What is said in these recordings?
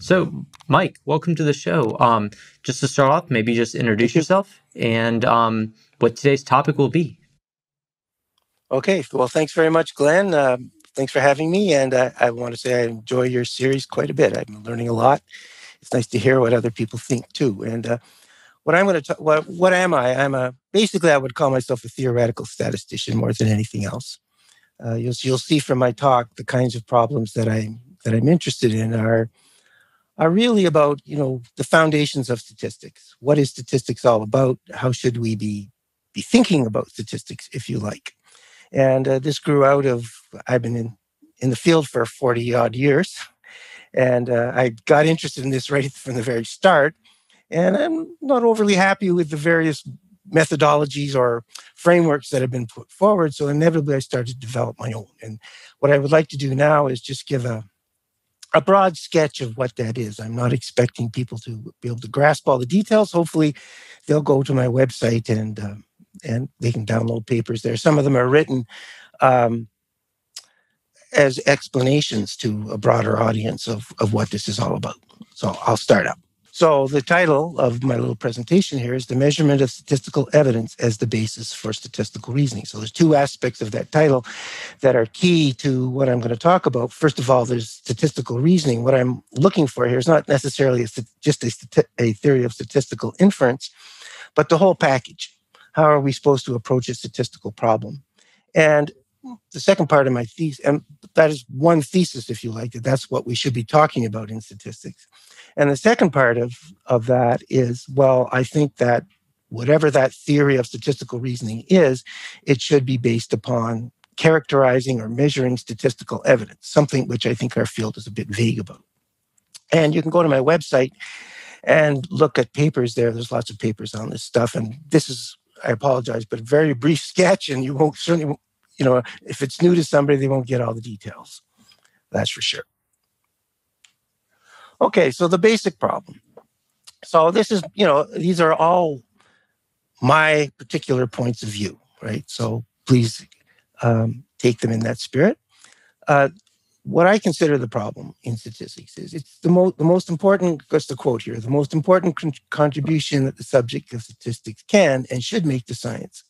So, Mike, welcome to the show. Um, just to start off, maybe just introduce yourself and um, what today's topic will be. Okay. Well, thanks very much, Glenn. Uh, thanks for having me. And uh, I want to say I enjoy your series quite a bit. I'm learning a lot. It's nice to hear what other people think too. And uh, what I'm going to talk, what, what am I? I'm a, basically, I would call myself a theoretical statistician more than anything else. Uh, you'll, you'll see from my talk the kinds of problems that I that I'm interested in are are really about you know the foundations of statistics. What is statistics all about? How should we be be thinking about statistics, if you like? And uh, this grew out of I've been in in the field for 40 odd years, and uh, I got interested in this right from the very start. And I'm not overly happy with the various methodologies or frameworks that have been put forward. So inevitably, I started to develop my own. And what I would like to do now is just give a a broad sketch of what that is. I'm not expecting people to be able to grasp all the details. Hopefully, they'll go to my website and uh, and they can download papers there. Some of them are written um, as explanations to a broader audience of of what this is all about. So I'll start out. So, the title of my little presentation here is The Measurement of Statistical Evidence as the Basis for Statistical Reasoning. So, there's two aspects of that title that are key to what I'm going to talk about. First of all, there's statistical reasoning. What I'm looking for here is not necessarily a, just a, a theory of statistical inference, but the whole package. How are we supposed to approach a statistical problem? And the second part of my thesis, and that is one thesis, if you like, that that's what we should be talking about in statistics. And the second part of, of that is well, I think that whatever that theory of statistical reasoning is, it should be based upon characterizing or measuring statistical evidence, something which I think our field is a bit vague about. And you can go to my website and look at papers there. There's lots of papers on this stuff. And this is, I apologize, but a very brief sketch, and you won't certainly, you know, if it's new to somebody, they won't get all the details. That's for sure. Okay, so the basic problem. So this is, you know, these are all my particular points of view, right? So please um, take them in that spirit. Uh, what I consider the problem in statistics is it's the, most the most important, just the quote here, the most important con- contribution that the subject of statistics can and should make to science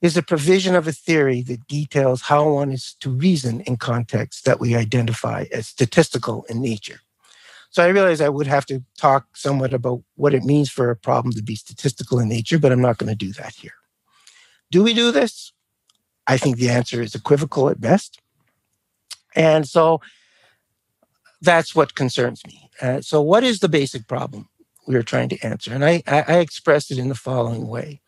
is the provision of a theory that details how one is to reason in contexts that we identify as statistical in nature. So I realized I would have to talk somewhat about what it means for a problem to be statistical in nature, but I'm not going to do that here. Do we do this? I think the answer is equivocal at best. And so that's what concerns me. Uh, so, what is the basic problem we are trying to answer? And I, I expressed it in the following way.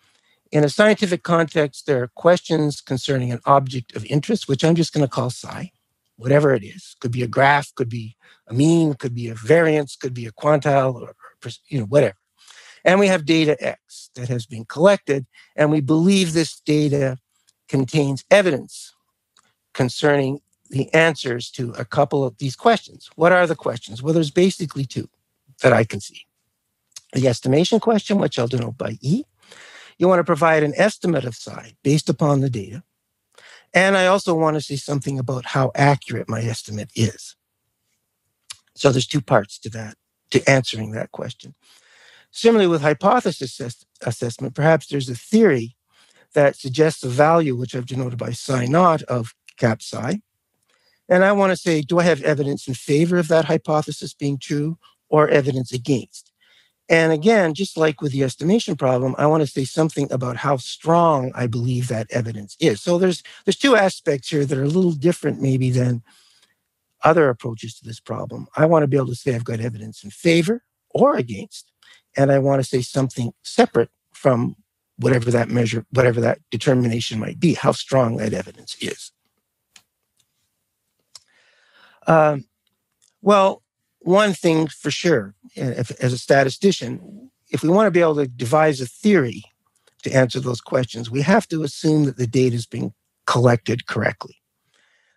In a scientific context, there are questions concerning an object of interest, which I'm just going to call psi whatever it is. Could be a graph, could be a mean, could be a variance, could be a quantile, or you know whatever. And we have data X that has been collected, and we believe this data contains evidence concerning the answers to a couple of these questions. What are the questions? Well, there's basically two that I can see. The estimation question, which I'll denote by E. You want to provide an estimate of psi based upon the data. And I also want to say something about how accurate my estimate is. So there's two parts to that, to answering that question. Similarly, with hypothesis assess- assessment, perhaps there's a theory that suggests a value, which I've denoted by psi naught of cap psi. And I want to say, do I have evidence in favor of that hypothesis being true or evidence against? And again, just like with the estimation problem, I want to say something about how strong I believe that evidence is. So there's there's two aspects here that are a little different maybe than other approaches to this problem. I want to be able to say I've got evidence in favor or against, and I want to say something separate from whatever that measure, whatever that determination might be, how strong that evidence is. Um, well, one thing for sure, if, as a statistician, if we want to be able to devise a theory to answer those questions, we have to assume that the data is being collected correctly.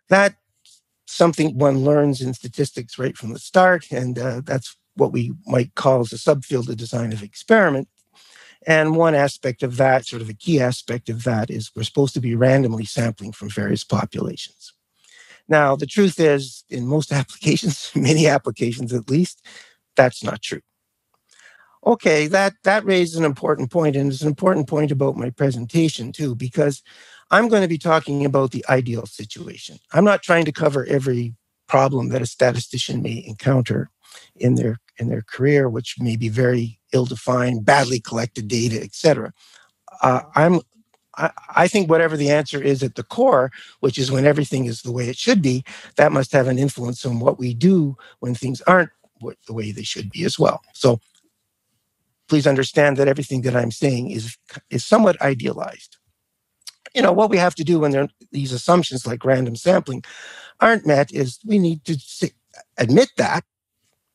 That's something one learns in statistics right from the start, and uh, that's what we might call as a subfield of design of experiment. And one aspect of that, sort of a key aspect of that, is we're supposed to be randomly sampling from various populations. Now, the truth is, in most applications, many applications at least, That's not true. Okay, that that raises an important point, and it's an important point about my presentation too, because I'm going to be talking about the ideal situation. I'm not trying to cover every problem that a statistician may encounter in their in their career, which may be very ill-defined, badly collected data, etc. Uh, I'm I, think whatever the answer is at the core, which is when everything is the way it should be, that must have an influence on what we do when things aren't the way they should be as well. So please understand that everything that I'm saying is is somewhat idealized. You know what we have to do when these assumptions like random sampling aren't met is we need to admit that,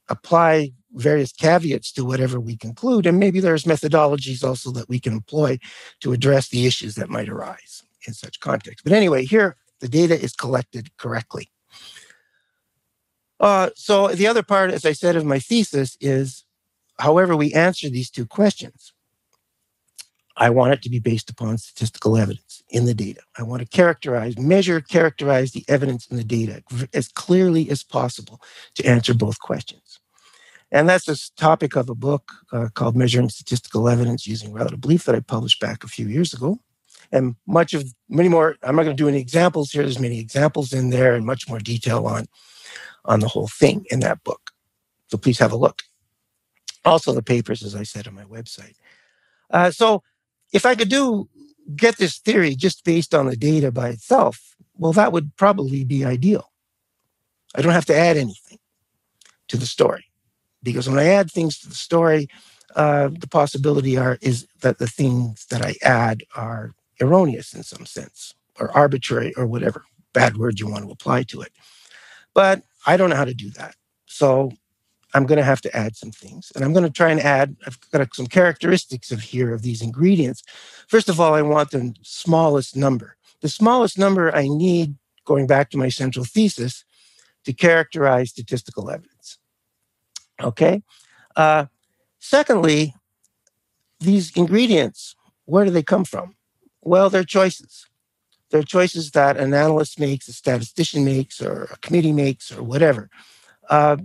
apply various caveats to whatever we conclude, and maybe there's methodologies also that we can employ to address the issues that might arise in such context. But anyway, here the data is collected correctly. Uh, so the other part, as I said, of my thesis is, however we answer these two questions, I want it to be based upon statistical evidence in the data. I want to characterize, measure, characterize the evidence in the data as clearly as possible to answer both questions. And that's the topic of a book uh, called Measuring Statistical Evidence Using Relative Belief that I published back a few years ago. And much of many more, I'm not going to do any examples here. There's many examples in there and much more detail on, on the whole thing in that book. So please have a look. Also, the papers, as I said, on my website. Uh, so if I could do get this theory just based on the data by itself, well, that would probably be ideal. I don't have to add anything to the story because when I add things to the story, uh, the possibility are is that the things that I add are erroneous in some sense or arbitrary or whatever bad word you want to apply to it. But I don't know how to do that. So I'm going to have to add some things. And I'm going to try and add, I've got some characteristics of here of these ingredients. First of all, I want the smallest number. The smallest number I need, going back to my central thesis, to characterize statistical evidence. Okay. Uh, secondly, these ingredients, where do they come from? Well, they're choices. They're choices that an analyst makes, a statistician makes, or a committee makes, or whatever. Uh,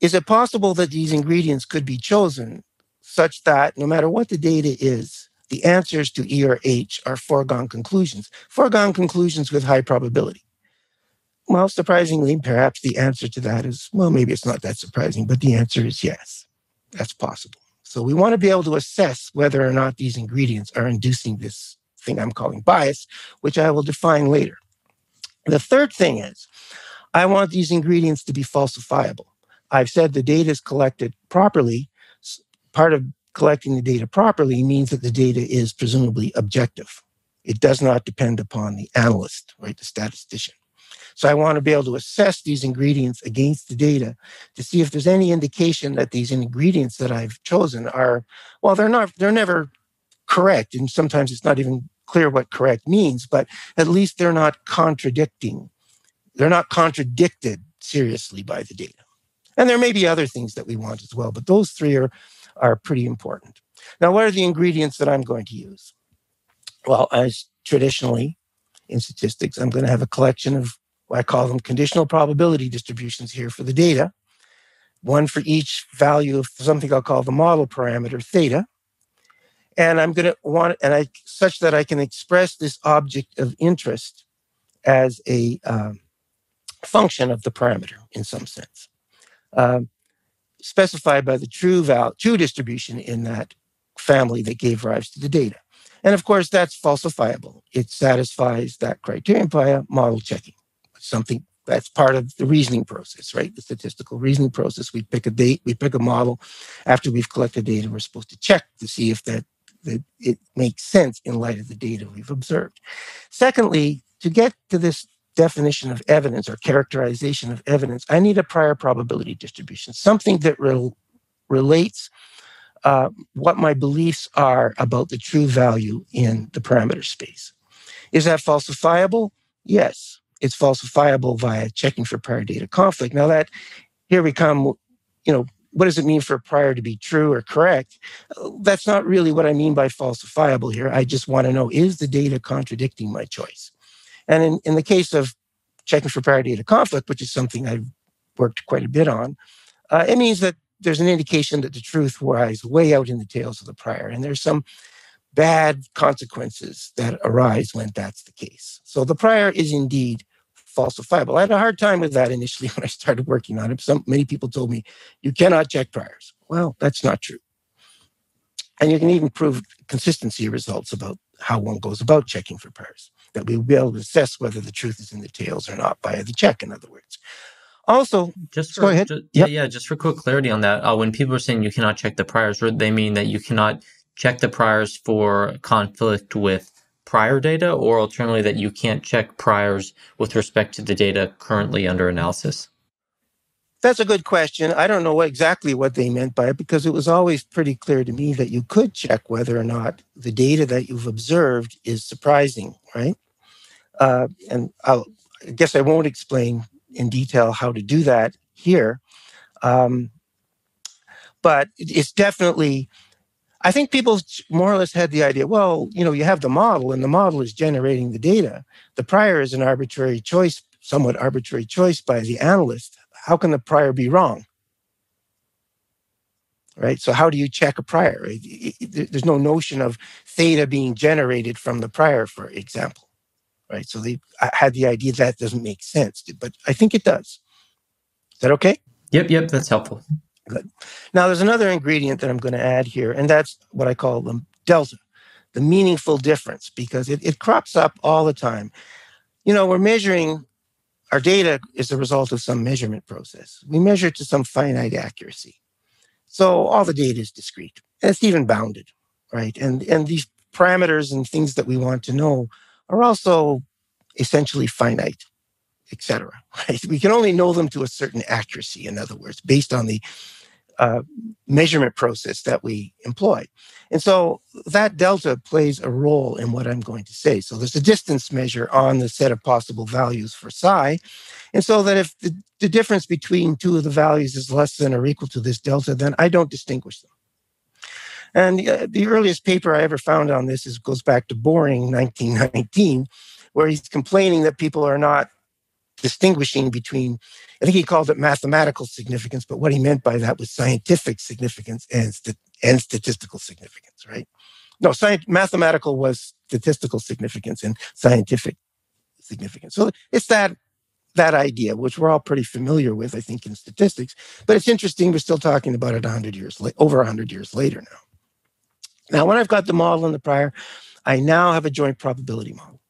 is it possible that these ingredients could be chosen such that no matter what the data is, the answers to E or H are foregone conclusions, foregone conclusions with high probability? Well, surprisingly, perhaps the answer to that is well, maybe it's not that surprising, but the answer is yes, that's possible. So we want to be able to assess whether or not these ingredients are inducing this thing I'm calling bias, which I will define later. The third thing is I want these ingredients to be falsifiable. I've said the data is collected properly. Part of collecting the data properly means that the data is presumably objective. It does not depend upon the analyst, right, the statistician. So I want to be able to assess these ingredients against the data to see if there's any indication that these ingredients that I've chosen are, well, they're not, they're never correct. And sometimes it's not even clear what correct means, but at least they're not contradicting. They're not contradicted seriously by the data. And there may be other things that we want as well, but those three are, are pretty important. Now, what are the ingredients that I'm going to use? Well, as traditionally in statistics, I'm going to have a collection of I call them conditional probability distributions here for the data, one for each value of something I'll call the model parameter theta. And I'm going to want, and I such that I can express this object of interest as a um, function of the parameter in some sense um, specified by the true val true distribution in that family that gave rise to the data. And of course, that's falsifiable. It satisfies that criterion via model checking. Something that's part of the reasoning process, right? The statistical reasoning process. We pick a date, we pick a model. After we've collected data, we're supposed to check to see if that, that it makes sense in light of the data we've observed. Secondly, to get to this definition of evidence or characterization of evidence, I need a prior probability distribution, something that rel- relates uh, what my beliefs are about the true value in the parameter space. Is that falsifiable? Yes, it's falsifiable via checking for prior data conflict. Now that here we come, you know, what does it mean for a prior to be true or correct? That's not really what I mean by falsifiable here. I just want to know is the data contradicting my choice? And in, in the case of checking for prior data conflict, which is something I've worked quite a bit on, uh, it means that there's an indication that the truth lies way out in the tails of the prior. And there's some bad consequences that arise when that's the case. So the prior is indeed falsifiable. I had a hard time with that initially when I started working on it. Some many people told me you cannot check priors. Well, that's not true. And you can even prove consistency results about how one goes about checking for priors. That we will be able to assess whether the truth is in the tails or not by the check, in other words. Also, Just for go ahead. ju- yeah, Yep. yeah, just for quick clarity on that, uh, when people are saying you cannot check the priors, or they mean that you cannot check the priors for conflict with prior data, or alternatively that you can't check priors with respect to the data currently under analysis. That's a good question. I don't know what, exactly what they meant by it because it was always pretty clear to me that you could check whether or not the data that you've observed is surprising, right? Uh, and I'll, I guess I won't explain in detail how to do that here. Um, but it's definitely, I think people more or less had the idea well, you know, you have the model and the model is generating the data. The prior is an arbitrary choice, somewhat arbitrary choice by the analyst. How can the prior be wrong? Right. So, how do you check a prior? There's no notion of theta being generated from the prior, for example. Right. So, they had the idea that doesn't make sense, but I think it does. Is that okay? Yep, yep, that's helpful. Now, there's another ingredient that I'm going to add here, and that's what I call the delta, the meaningful difference, because it, it crops up all the time. You know, we're measuring our data is the result of some measurement process. We measure to some finite accuracy. So all the data is discrete, and it's even bounded, right? And and these parameters and things that we want to know are also essentially finite, et cetera. Right? We can only know them to a certain accuracy, in other words, based on the uh, measurement process that we employ. And so that delta plays a role in what I'm going to say. So there's a distance measure on the set of possible values for psi. And so that if the, the difference between two of the values is less than or equal to this delta, then I don't distinguish them. And uh, the earliest paper I ever found on this is goes back to Boring 1919, where he's complaining that people are not distinguishing between, I think he called it mathematical significance, but what he meant by that was scientific significance and, st- and statistical significance, right? No, mathematical was statistical significance and scientific significance. So it's that that idea, which we're all pretty familiar with, I think, in statistics. But it's interesting, we're still talking about it 100 years, la- over 100 years later now. Now, when I've got the model and the prior, I now have a joint probability model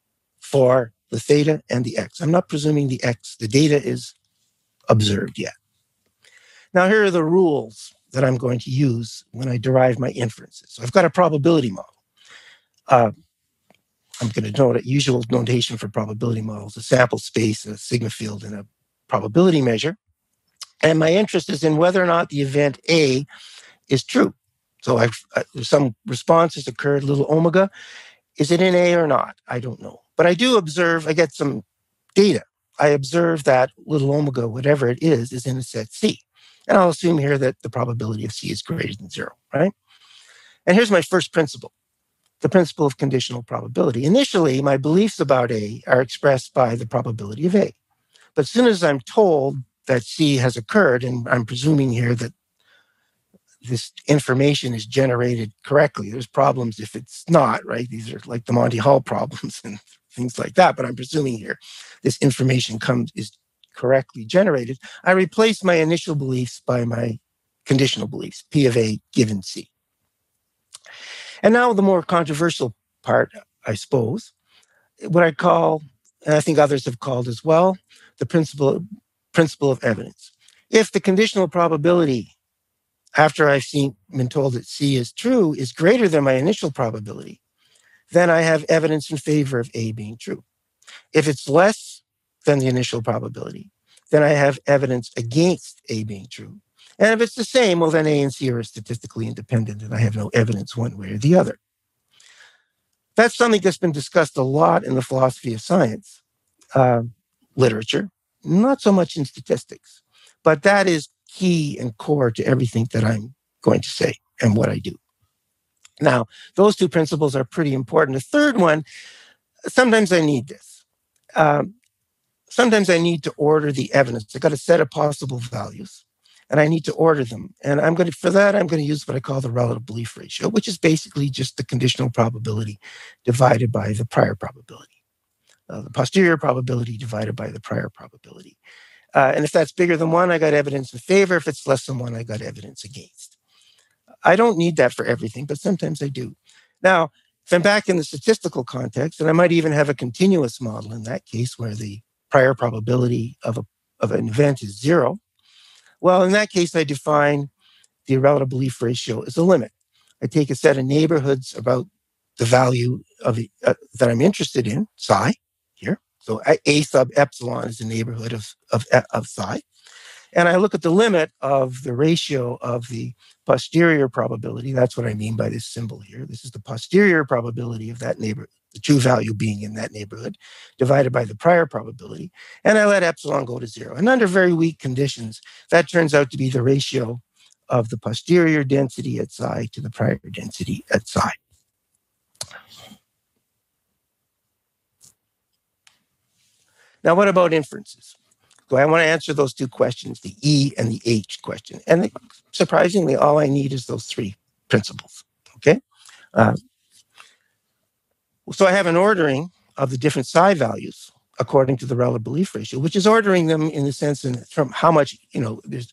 for the theta and the x. I'm not presuming the x, the data is observed yet. Now, here are the rules that I'm going to use when I derive my inferences. So I've got a probability model. Uh, I'm going to note a usual notation for probability models, a sample space, a sigma field, and a probability measure. And my interest is in whether or not the event A is true. So I've, uh, some response has occurred, little omega. Is it in A or not? I don't know. But I do observe, I get some data. I observe that little omega, whatever it is, is in a set C. And I'll assume here that the probability of C is greater than zero, right? And here's my first principle the principle of conditional probability. Initially, my beliefs about A are expressed by the probability of A. But as soon as I'm told that C has occurred, and I'm presuming here that this information is generated correctly, there's problems if it's not, right? These are like the Monty Hall problems and things like that. But I'm presuming here this information comes is correctly generated. I replace my initial beliefs by my conditional beliefs, P of A given C. And now the more controversial part, I suppose, what I call, and I think others have called as well, the principle principle of evidence. If the conditional probability after I've seen been told that C is true is greater than my initial probability, then I have evidence in favor of A being true. If it's less than the initial probability, then I have evidence against A being true. And if it's the same, well, then A and C are statistically independent, and I have no evidence one way or the other. That's something that's been discussed a lot in the philosophy of science uh, literature, not so much in statistics, but that is key and core to everything that I'm going to say and what I do. Now, those two principles are pretty important. The third one, sometimes I need this. Um, sometimes I need to order the evidence. I got a set of possible values. and I need to order them. And I'm going to, for that, I'm going to use what I call the relative belief ratio, which is basically just the conditional probability divided by the prior probability, uh, the posterior probability divided by the prior probability. Uh, and if that's bigger than one, I got evidence in favor. If it's less than one, I got evidence against. I don't need that for everything, but sometimes I do. Now, if I'm back in the statistical context, and I might even have a continuous model in that case where the prior probability of, a, of an event is zero, well, in that case, I define the relative belief ratio as a limit. I take a set of neighborhoods about the value of the, uh, that I'm interested in, psi, here. So a sub epsilon is the neighborhood of, of, of psi. And I look at the limit of the ratio of the posterior probability. That's what I mean by this symbol here. This is the posterior probability of that neighborhood, the true value being in that neighborhood, divided by the prior probability. And I let epsilon go to zero. And under very weak conditions, that turns out to be the ratio of the posterior density at psi to the prior density at psi. Now, what about inferences? So I want to answer those two questions, the E and the H question. And surprisingly, all I need is those three principles. Okay. Uh, so I have an ordering of the different psi values according to the relative belief ratio, which is ordering them in the sense in, from how much, you know, there's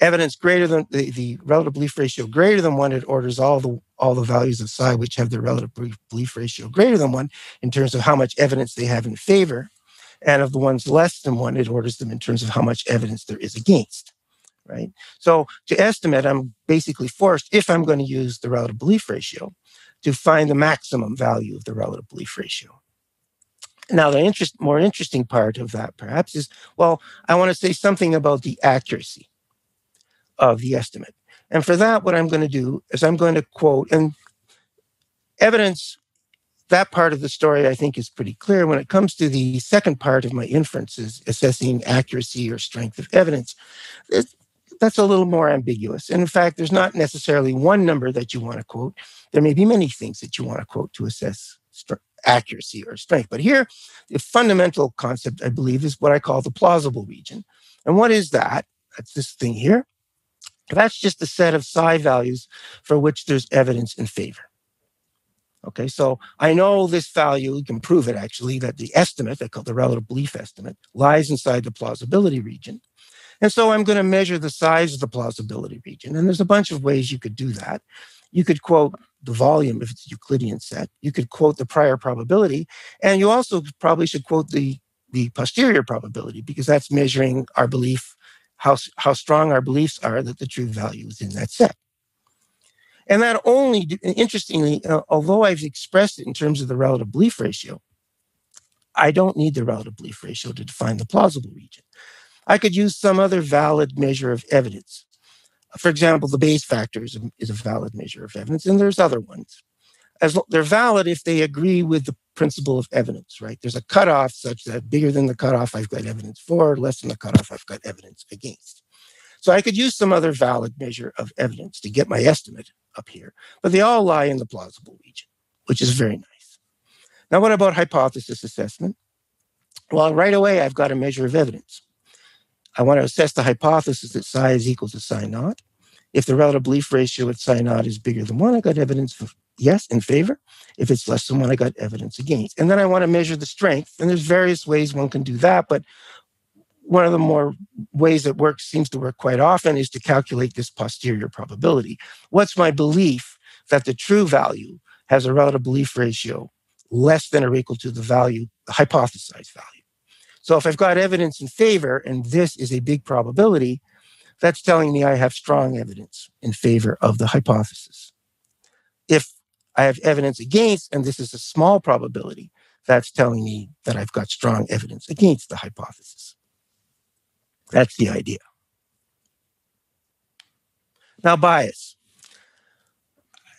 evidence greater than the, the relative belief ratio greater than one, it orders all the all the values of psi which have the relative belief ratio greater than one in terms of how much evidence they have in favor. And of the ones less than one, it orders them in terms of how much evidence there is against. Right. So to estimate, I'm basically forced, if I'm going to use the relative belief ratio, to find the maximum value of the relative belief ratio. Now, the interest, more interesting part of that perhaps is well, I want to say something about the accuracy of the estimate. And for that, what I'm going to do is I'm going to quote, and evidence that part of the story I think is pretty clear. When it comes to the second part of my inferences, assessing accuracy or strength of evidence, that's a little more ambiguous. And in fact, there's not necessarily one number that you want to quote. There may be many things that you want to quote to assess accuracy or strength. But here, the fundamental concept, I believe, is what I call the plausible region. And what is that? That's this thing here. That's just a set of psi values for which there's evidence in favor. Okay, so I know this value, you can prove it actually, that the estimate, I call the relative belief estimate, lies inside the plausibility region. And so I'm going to measure the size of the plausibility region. And there's a bunch of ways you could do that. You could quote the volume if it's a Euclidean set. You could quote the prior probability. And you also probably should quote the, the posterior probability because that's measuring our belief, how, how strong our beliefs are that the true value is in that set. And that only, interestingly, uh, although I've expressed it in terms of the relative belief ratio, I don't need the relative belief ratio to define the plausible region. I could use some other valid measure of evidence. For example, the Bayes factor is a, is a valid measure of evidence, and there's other ones. As they're valid if they agree with the principle of evidence, right? There's a cutoff such that bigger than the cutoff I've got evidence for, less than the cutoff I've got evidence against. So I could use some other valid measure of evidence to get my estimate up here, but they all lie in the plausible region, which is very nice. Now, what about hypothesis assessment? Well, right away, I've got a measure of evidence. I want to assess the hypothesis that psi is equal to psi naught. If the relative belief ratio at psi naught is bigger than one, I got evidence for yes in favor. If it's less than one, I got evidence against. And then I want to measure the strength. And there's various ways one can do that, but one of the more ways that works seems to work quite often is to calculate this posterior probability. What's my belief that the true value has a relative belief ratio less than or equal to the value, the hypothesized value? So if I've got evidence in favor and this is a big probability, that's telling me I have strong evidence in favor of the hypothesis. If I have evidence against and this is a small probability, that's telling me that I've got strong evidence against the hypothesis. That's the idea. Now, bias.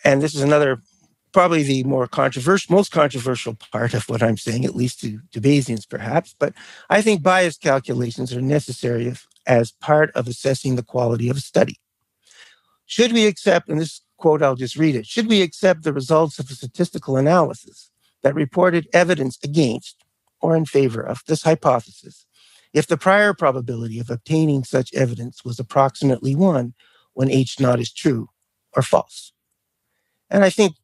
And this is another probably the more controversial, most controversial part of what I'm saying, at least to, to Bayesians perhaps. But I think bias calculations are necessary if, as part of assessing the quality of a study. Should we accept, and this quote, I'll just read it, should we accept the results of a statistical analysis that reported evidence against or in favor of this hypothesis if the prior probability of obtaining such evidence was approximately one when H naught is true or false. And I think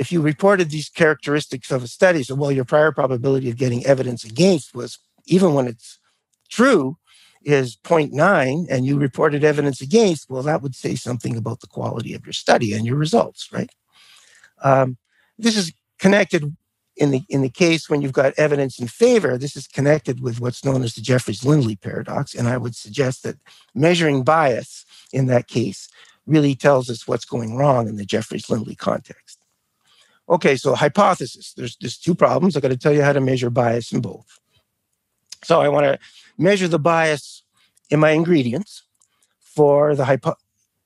if you reported these characteristics of a study, so well, your prior probability of getting evidence against was even when it's true is 0.9 and you reported evidence against, well, that would say something about the quality of your study and your results, right? Um, this is connected in the in the case when you've got evidence in favor. This is connected with what's known as the Jeffreys-Lindley paradox, and I would suggest that measuring bias in that case really tells us what's going wrong in the Jeffreys-Lindley context. Okay, so hypothesis. There's there's two problems. I've got to tell you how to measure bias in both. So I want to measure the bias in my ingredients for the hypo-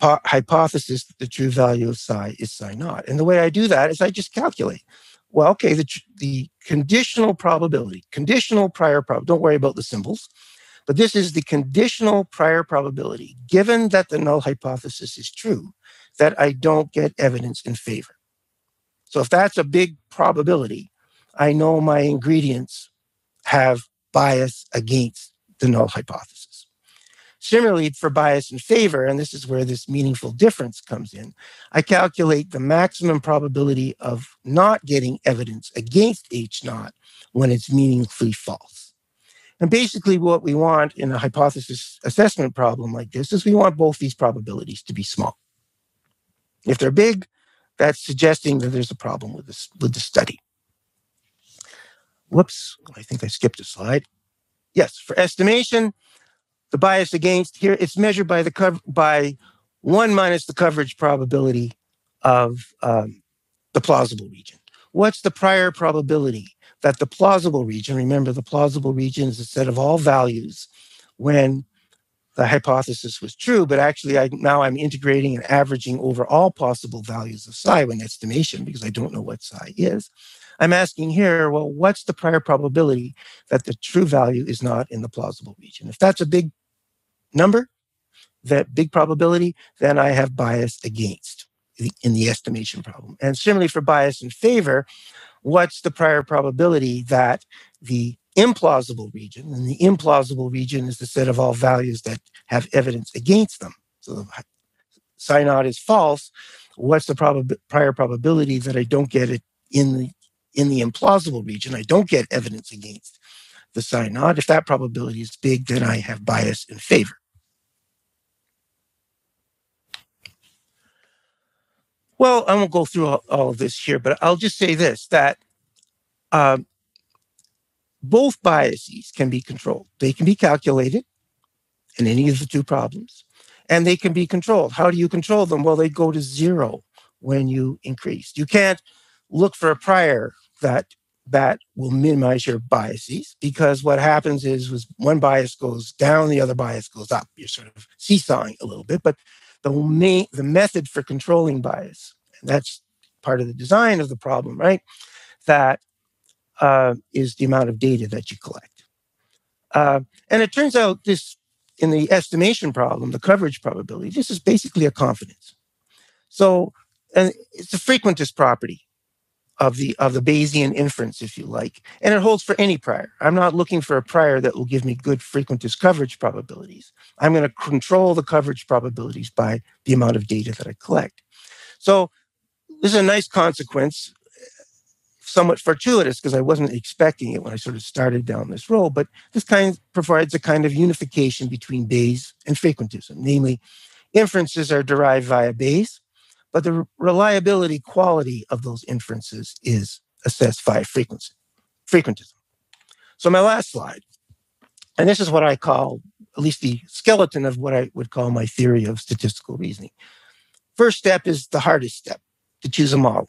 hypothesis that the true value of psi is psi naught. And the way I do that is I just calculate. Well, okay, the, the conditional probability, conditional prior probability, don't worry about the symbols, but this is the conditional prior probability, given that the null hypothesis is true, that I don't get evidence in favor. So if that's a big probability, I know my ingredients have bias against the null hypothesis. Similarly, for bias in favor, and this is where this meaningful difference comes in, I calculate the maximum probability of not getting evidence against H naught when it's meaningfully false. And basically, what we want in a hypothesis assessment problem like this is we want both these probabilities to be small. If they're big, that's suggesting that there's a problem with this with the study. Whoops, I think I skipped a slide. Yes, for estimation, the bias against here, it's measured by the cover by one minus the coverage probability of um, the plausible region. What's the prior probability that the plausible region, remember the plausible region is a set of all values when the hypothesis was true, but actually I, now I'm integrating and averaging over all possible values of psi when estimation because I don't know what psi is. I'm asking here, well, what's the prior probability that the true value is not in the plausible region? If that's a big number, that big probability, then I have bias against in the estimation problem. And similarly for bias in favor, what's the prior probability that the implausible region, and the implausible region is the set of all values that have evidence against them. So the psi naught is false. What's the prob- prior probability that I don't get it in the in the implausible region? I don't get evidence against the psi naught. If that probability is big, then I have bias in favor. Well, I won't go through all, all of this here, but I'll just say this that um, both biases can be controlled. They can be calculated in any of the two problems, and they can be controlled. How do you control them? Well, they go to zero when you increase. You can't look for a prior that that will minimize your biases because what happens is was one bias goes down, the other bias goes up. You're sort of seesawing a little bit, but the main the method for controlling bias, and that's part of the design of the problem, right? That uh, is the amount of data that you collect. Uh, and it turns out this, in the estimation problem, the coverage probability, this is basically a confidence. So, and it's a frequentist property of the of the Bayesian inference, if you like, and it holds for any prior. I'm not looking for a prior that will give me good frequentist coverage probabilities. I'm going to control the coverage probabilities by the amount of data that I collect. So this is a nice consequence somewhat fortuitous because I wasn't expecting it when I sort of started down this road. But this kind of provides a kind of unification between Bayes and frequentism. Namely, inferences are derived via Bayes, but the reliability quality of those inferences is assessed via frequency, frequentism. So my last slide, and this is what I call at least the skeleton of what I would call my theory of statistical reasoning. First step is the hardest step to choose a model.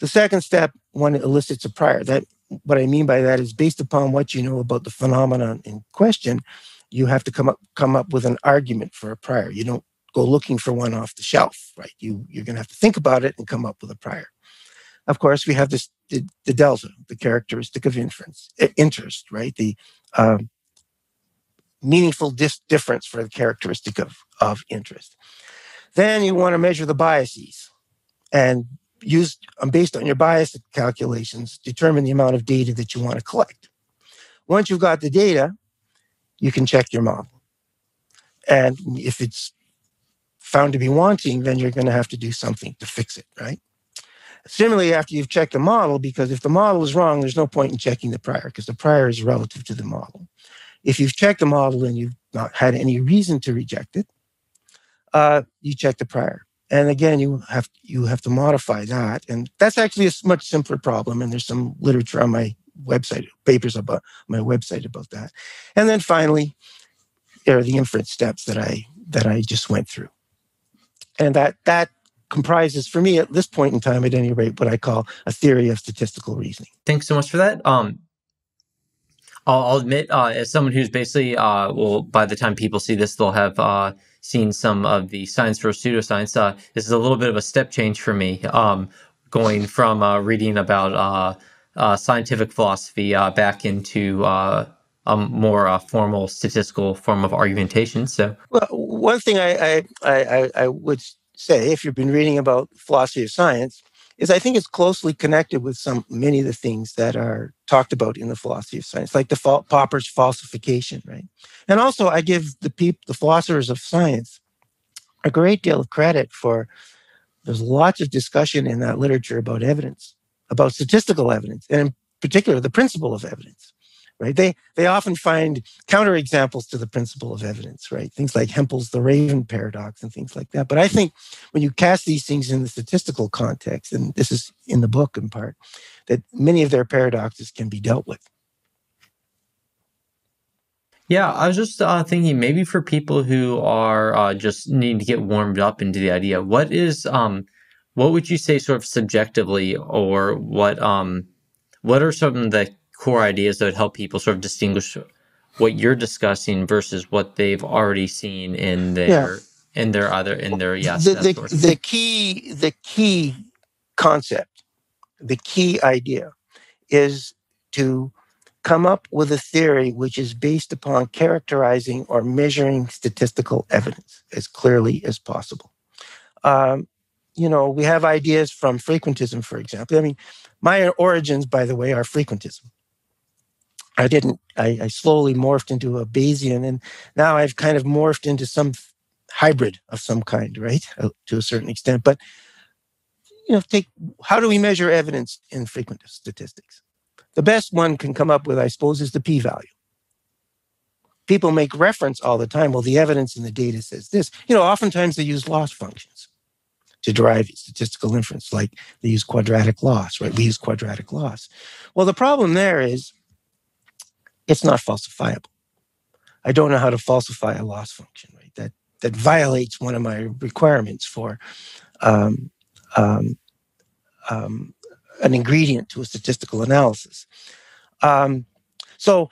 The second step, one elicits a prior. That what I mean by that is based upon what you know about the phenomenon in question, you have to come up come up with an argument for a prior. You don't go looking for one off the shelf, right? You you're going to have to think about it and come up with a prior. Of course, we have this the, the delta, the characteristic of inference, interest, right? The um, meaningful dis- difference for the characteristic of, of interest. Then you want to measure the biases. And use, um, based on your bias calculations, determine the amount of data that you want to collect. once you've got the data, you can check your model. And if it's found to be wanting, then you're going to have to do something to fix it, right? Similarly, after you've checked the model, because if the model is wrong, there's no point in checking the prior because the prior is relative to the model. If you've checked the model and you've not had any reason to reject it, uh, you check the prior. And again, you have you have to modify that, and that's actually a much simpler problem. And there's some literature on my website, papers about my website about that. And then finally, there are the inference steps that I that I just went through, and that that comprises, for me at this point in time, at any rate, what I call a theory of statistical reasoning. Thanks so much for that. Um, I'll, I'll admit, uh, as someone who's basically, uh, well, by the time people see this, they'll have uh, seen some of the science for pseudoscience. Uh, this is a little bit of a step change for me, um, going from uh, reading about uh, uh, scientific philosophy uh, back into uh, a more uh, formal statistical form of argumentation. So, well, one thing I, I, I, I would say, if you've been reading about philosophy of science, is I think it's closely connected with some many of the things that are talked about in the philosophy of science, like the Popper's falsification, right? And also, I give the people, the philosophers of science, a great deal of credit for. There's lots of discussion in that literature about evidence, about statistical evidence, and in particular, the principle of evidence right? They they often find counterexamples to the principle of evidence, right? Things like Hempel's the Raven paradox and things like that. But I think when you cast these things in the statistical context, and this is in the book in part, that many of their paradoxes can be dealt with. Yeah, I was just uh, thinking maybe for people who are uh, just needing to get warmed up into the idea, what is um, what would you say sort of subjectively, or what um, what are some of the core ideas that would help people sort of distinguish what you're discussing versus what they've already seen in their yeah. in their other in their yes. The, the, the key the key concept, the key idea is to come up with a theory which is based upon characterizing or measuring statistical evidence as clearly as possible. Um, you know, we have ideas from frequentism, for example. I mean, my origins, by the way, are frequentism. I didn't, I, I, slowly morphed into a Bayesian, and now I've kind of morphed into some hybrid of some kind, right? Uh, to a certain extent. But, you know, take how do we measure evidence in frequent statistics? The best one can come up with, I suppose, is the p value. People make reference all the time. Well, the evidence in the data says this. You know, oftentimes they use loss functions to derive statistical inference, like they use quadratic loss, right? We use quadratic loss. Well, the problem there is it's not falsifiable. I don't know how to falsify a loss function, right? That that violates one of my requirements for um, um, um, an ingredient to a statistical analysis. Um, so,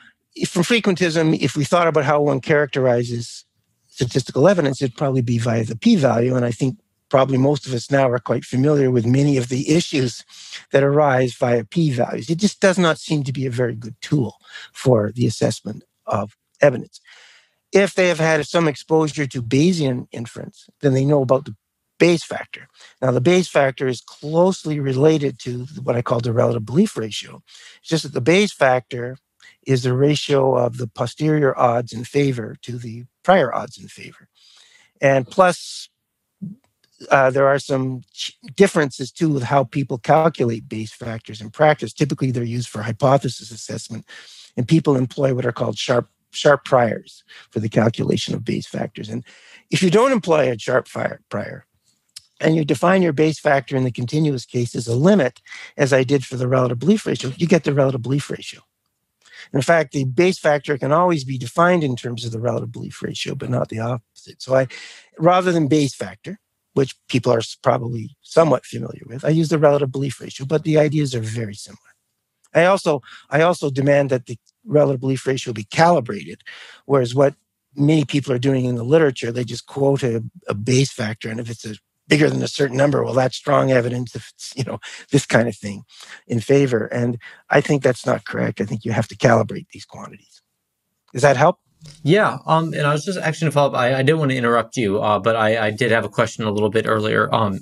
from frequentism, if we thought about how one characterizes statistical evidence, it'd probably be via the p-value, and I think probably most of us now are quite familiar with many of the issues that arise via p values. It just does not seem to be a very good tool for the assessment of evidence. If they have had some exposure to Bayesian inference, then they know about the Bayes factor. Now, the Bayes factor is closely related to what I call the relative belief ratio. It's just that the Bayes factor is the ratio of the posterior odds in favor to the prior odds in favor. And plus uh, there are some differences too with how people calculate Bayes factors in practice. Typically, they're used for hypothesis assessment, and people employ what are called sharp sharp priors for the calculation of Bayes factors. And if you don't employ a sharp prior, and you define your Bayes factor in the continuous case as a limit, as I did for the relative belief ratio, you get the relative belief ratio. In fact, the Bayes factor can always be defined in terms of the relative belief ratio, but not the opposite. So I, rather than Bayes factor, which people are probably somewhat familiar with. I use the relative belief ratio, but the ideas are very similar. I also I also demand that the relative belief ratio be calibrated, whereas what many people are doing in the literature, they just quote a, a Bayes factor, and if it's a bigger than a certain number, well, that's strong evidence if it's, you know, this kind of thing in favor. And I think that's not correct. I think you have to calibrate these quantities. Does that help? Yeah, um, and I was just actually to follow up. I, I didn't want to interrupt you, uh, but I, I did have a question a little bit earlier. Um,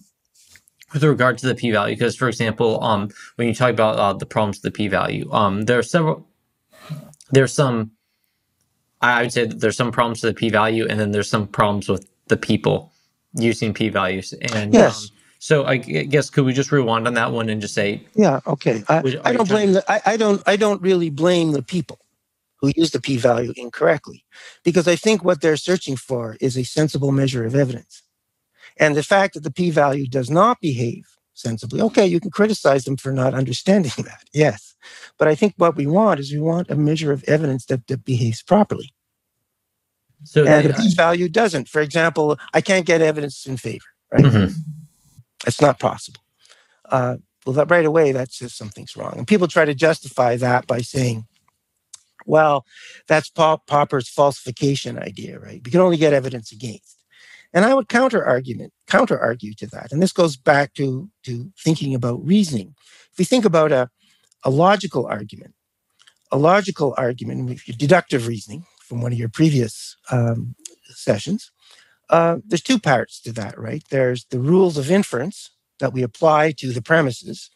with regard to the p-value, because for example, um, when you talk about uh, the problems with the p-value, um, there are several there's some I would say there's some problems with the p-value, and then there's some problems with the people using p-values. And yes. Um, so I guess could we just rewind on that one and just say, yeah, okay. I, I don't blame the I, I don't I don't really blame the people who use the p-value incorrectly, because I think what they're searching for is a sensible measure of evidence, and the fact that the p-value does not behave sensibly. Okay, you can criticize them for not understanding that. Yes. But I think what we want is we want a measure of evidence that, that behaves properly. So and the p value doesn't. For example, I can't get evidence in favor, right? Mm-hmm. It's not possible. Uh, well, that right away, that says something's wrong. And people try to justify that by saying, well, that's Popper's falsification idea, right? We can only get evidence against. And I would counter argument, counter argue to that. And this goes back to, to thinking about reasoning. If we think about a, a logical argument, a logical argument, you deductive reasoning from one of your previous um, sessions, uh, there's two parts to that, right? There's the rules of inference that we apply to the premises,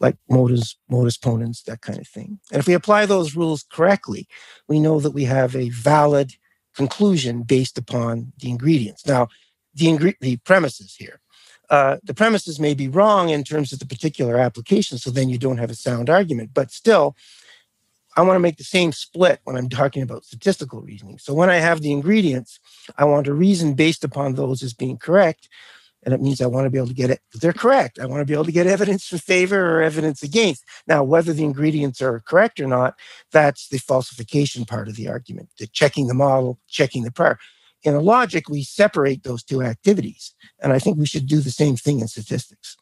like modus, modus ponens, that kind of thing. And if we apply those rules correctly, we know that we have a valid conclusion based upon the ingredients. Now, the, ingre- the premises here. Uh, the premises may be wrong in terms of the particular application, so then you don't have a sound argument. But still, I want to make the same split when I'm talking about statistical reasoning. So when I have the ingredients, I want to reason based upon those as being correct. And it means I want to be able to get it, they're correct. I want to be able to get evidence in favor or evidence against. Now, whether the ingredients are correct or not, that's the falsification part of the argument, the checking the model, checking the prior. In a logic, we separate those two activities. And I think we should do the same thing in statistics.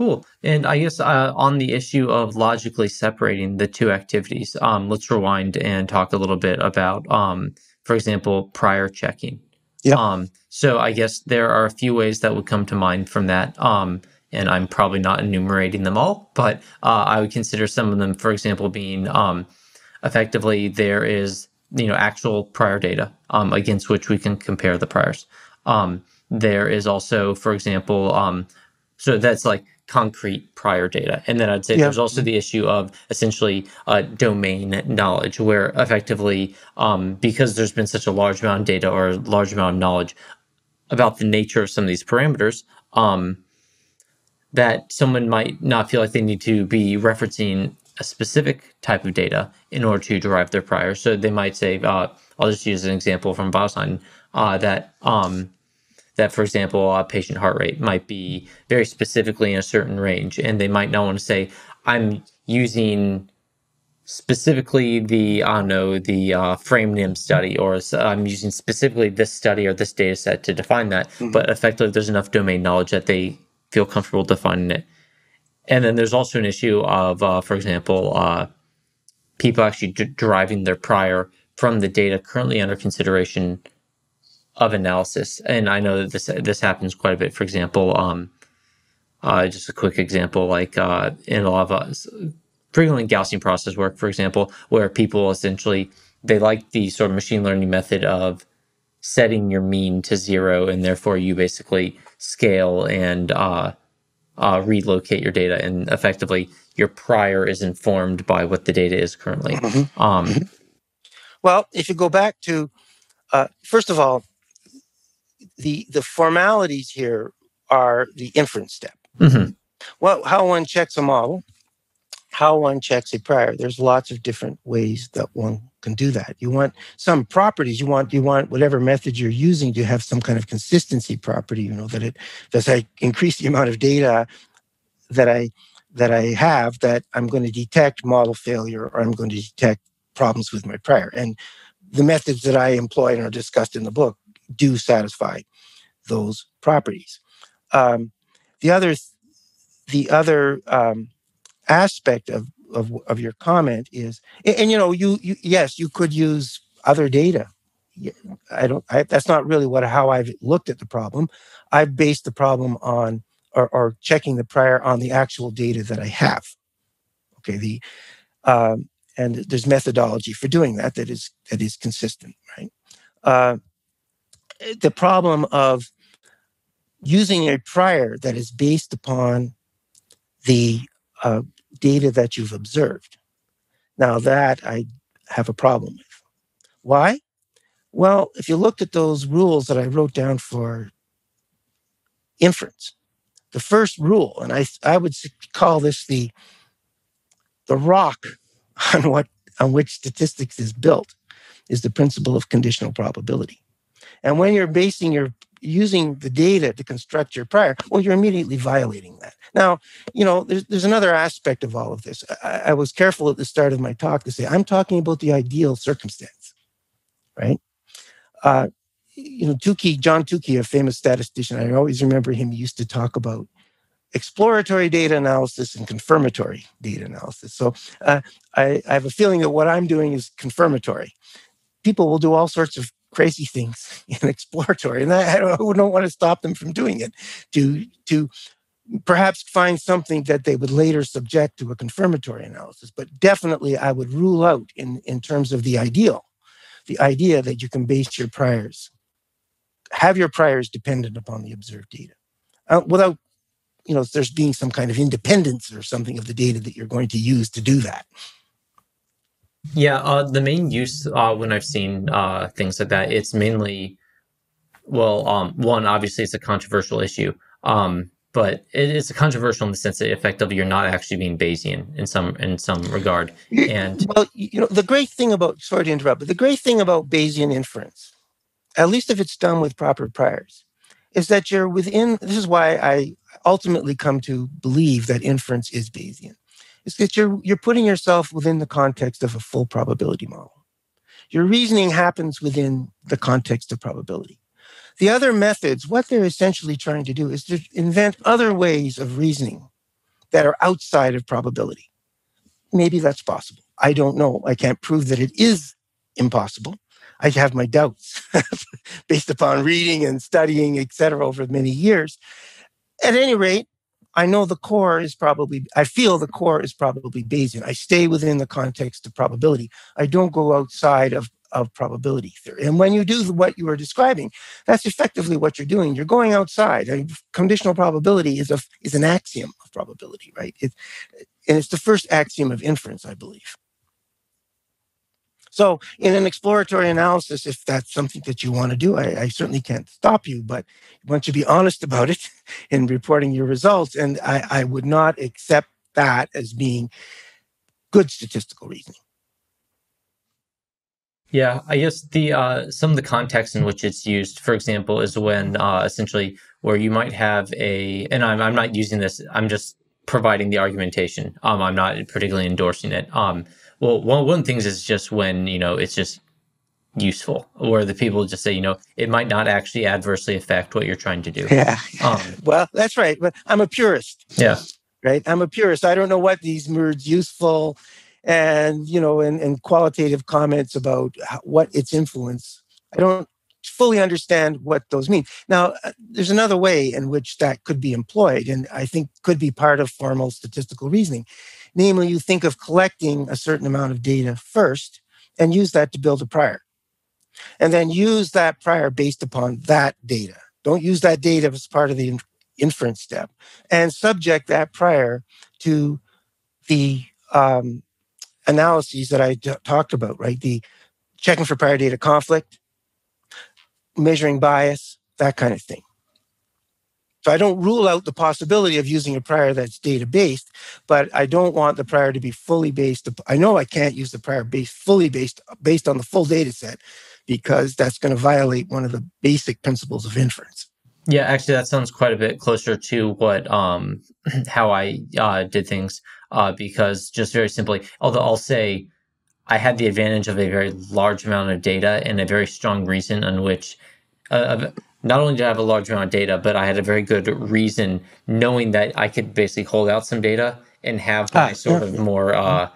Cool. And I guess uh, on the issue of logically separating the two activities, um, let's rewind and talk a little bit about, um, for example, prior checking. Yeah. Um, so I guess there are a few ways that would come to mind from that. Um, and I'm probably not enumerating them all, but uh, I would consider some of them, for example, being um, effectively there is you know actual prior data um, against which we can compare the priors. Um, there is also, for example, um, so that's like concrete prior data. And then I'd say yeah. there's also the issue of essentially uh, domain knowledge, where effectively, um, because there's been such a large amount of data or a large amount of knowledge about the nature of some of these parameters, um, that someone might not feel like they need to be referencing a specific type of data in order to derive their prior. So they might say, uh, I'll just use an example from Biosign, uh, that um, that, for example, a patient heart rate might be very specifically in a certain range, and they might not want to say, I'm using specifically the I don't know the uh, Framingham study, or I'm using specifically this study or this data set to define that. Mm-hmm. But effectively, there's enough domain knowledge that they feel comfortable defining it. And then there's also an issue of, uh, for example, uh, people actually d- deriving their prior from the data currently under consideration of analysis. And I know that this this happens quite a bit. For example, um, uh, just a quick example, like uh, in a lot of uh, frequently Gaussian process work, for example, where people essentially they like the sort of machine learning method of setting your mean to zero, and therefore you basically scale and uh, uh, relocate your data, and effectively your prior is informed by what the data is currently. Mm-hmm. Um, mm-hmm. well, if you go back to uh, first of all, the the formalities here are the inference step. Mm-hmm. Well, how one checks a model, how one checks a prior. There's lots of different ways that one can do that. You want some properties. You want you want whatever method you're using to have some kind of consistency property. You know that it does I increase the amount of data that I that I have that I'm going to detect model failure or I'm going to detect problems with my prior. And the methods that I employ and are discussed in the book do satisfy those properties. Um, the other, the other um, aspect of, of, of your comment is, and, and you know, you, you yes, you could use other data. I don't. I, that's not really what how I've looked at the problem. I've based the problem on or, or checking the prior on the actual data that I have. Okay. The um, and there's methodology for doing that that is that is consistent, right? Uh, the problem of using a prior that is based upon the uh, data that you've observed. Now, that I have a problem with. Why? Well, if you looked at those rules that I wrote down for inference, the first rule, and I, I would call this the, the rock on what on which statistics is built, is the principle of conditional probability. And when you're basing your using the data to construct your prior, well, you're immediately violating that. Now, you know, there's, there's another aspect of all of this. I, I was careful at the start of my talk to say, I'm talking about the ideal circumstance, right? Uh, you know, Tukey, John Tukey, a famous statistician, I always remember him used to talk about exploratory data analysis and confirmatory data analysis. So uh, I, I have a feeling that what I'm doing is confirmatory. People will do all sorts of crazy things in exploratory, and I, I don't, want to stop them from doing it. To to perhaps find something that they would later subject to a confirmatory analysis, but definitely I would rule out in in terms of the ideal, the idea that you can base your priors, have your priors dependent upon the observed data, uh, without you know there's being some kind of independence or something of the data that you're going to use to do that. Yeah, uh, the main use uh, when I've seen uh, things like that, it's mainly, well, um, one obviously it's a controversial issue, um, but it, it's a controversial in the sense that effectively you're not actually being Bayesian in some in some regard. And well, you know, the great thing about sorry to interrupt, but the great thing about Bayesian inference, at least if it's done with proper priors, is that you're within. This is why I ultimately come to believe that inference is Bayesian is that you're, you're putting yourself within the context of a full probability model. Your reasoning happens within the context of probability. The other methods, what they're essentially trying to do is to invent other ways of reasoning that are outside of probability. Maybe that's possible. I don't know. I can't prove that it is impossible. I have my doubts based upon reading and studying, et cetera, over many years. At any rate, I know the core is probably, I feel the core is probably Bayesian. I stay within the context of probability. I don't go outside of, of probability theory. And when you do what you are describing, that's effectively what you're doing. You're going outside. I mean, conditional probability is a is an axiom of probability, right? It, and it's the first axiom of inference, I believe. So, in an exploratory analysis, if that's something that you want to do, I, I, certainly can't stop you, but you be honest about it in reporting your results, and I, I would not accept that as being good statistical reasoning. Yeah, I guess the uh, some of the context in which it's used, for example, is when uh, essentially where you might have a, and I'm I'm not using this, I'm just providing the argumentation. Um, I'm not particularly endorsing it. Um, well, one one thing is just when you know it's just useful, where the people just say, you know, it might not actually adversely affect what you're trying to do. Yeah. Um, well, that's right. But I'm a purist. Yeah. Right. I'm a purist. I don't know what these words useful and you know and, and qualitative comments about what its influence. I don't fully understand what those mean. Now, uh, there's another way in which that could be employed, and I think could be part of formal statistical reasoning. Namely, you think of collecting a certain amount of data first and use that to build a prior. And then use that prior based upon that data. Don't use that data as part of the inference step and subject that prior to the um, analyses that I d- talked about, right? The checking for prior data conflict, measuring bias, that kind of thing. So I don't rule out the possibility of using a prior that's data based, but I don't want the prior to be fully based. I know I can't use the prior based fully based based on the full data set because that's going to violate one of the basic principles of inference. Yeah, actually, that sounds quite a bit closer to what um, how I uh, did things. Uh, because just very simply, although I'll say I had the advantage of a very large amount of data and a very strong reason on which uh, not only did I have a large amount of data, but I had a very good reason knowing that I could basically hold out some data and have my ah, sort of more. Uh,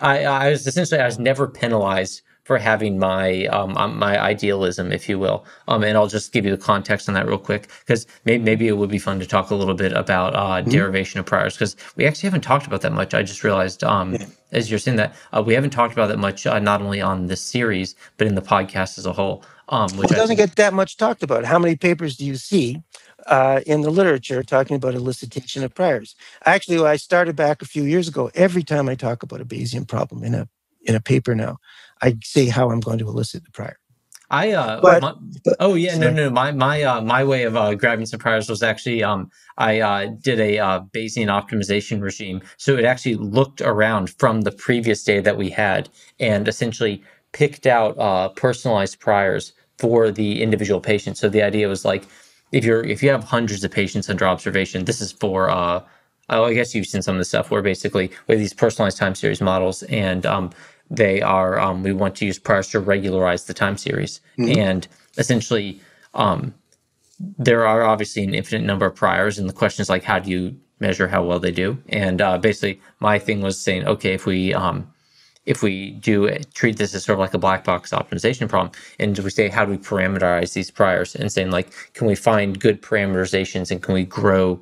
I, I was essentially I was never penalized for having my um, um, my idealism, if you will. Um, and I'll just give you the context on that real quick because maybe, maybe it would be fun to talk a little bit about uh, mm-hmm. derivation of priors because we actually haven't talked about that much. I just realized um, yeah. as you're saying that uh, we haven't talked about that much, uh, not only on this series but in the podcast as a whole. Um, which it doesn't think, get that much talked about. How many papers do you see uh, in the literature talking about elicitation of priors. Actually, I started back a few years ago. Every time I talk about a Bayesian problem in a in a paper now, I say how I'm going to elicit the prior. I uh, but, my, but, oh yeah, sorry. no, no, my my uh, my way of uh, grabbing some priors was actually um I uh, did a uh, Bayesian optimization regime, so it actually looked around from the previous data that we had and essentially picked out uh, personalized priors for the individual patient. So the idea was like if you're if you have hundreds of patients under observation, this is for uh, oh, I guess you've seen some of the stuff where basically we have these personalized time series models and um, they are um, we want to use priors to regularize the time series mm-hmm. and essentially um, there are obviously an infinite number of priors and the question is like how do you measure how well they do and uh, basically my thing was saying okay if we um, if we do treat this as sort of like a black box optimization problem and we say how do we parameterize these priors and saying like can we find good parameterizations and can we grow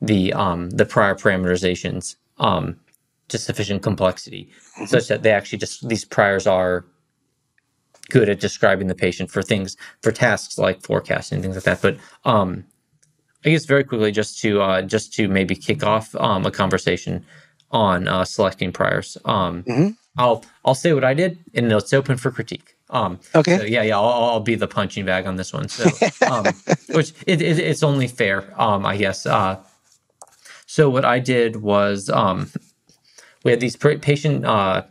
the um, the prior parameterizations um, to sufficient complexity mm-hmm. such that they actually just these priors are good at describing the patient for things for tasks like forecasting and things like that. But um, I guess very quickly just to uh, just to maybe kick off um, a conversation on uh, selecting priors. Um, mm-hmm. I'll I'll say what I did, and it's open for critique. Um, okay. So yeah, yeah, I'll, I'll, be the punching bag on this one. So, um, which it, it, it's only fair, um, I guess. Uh, so what I did was um, we had these patient uh,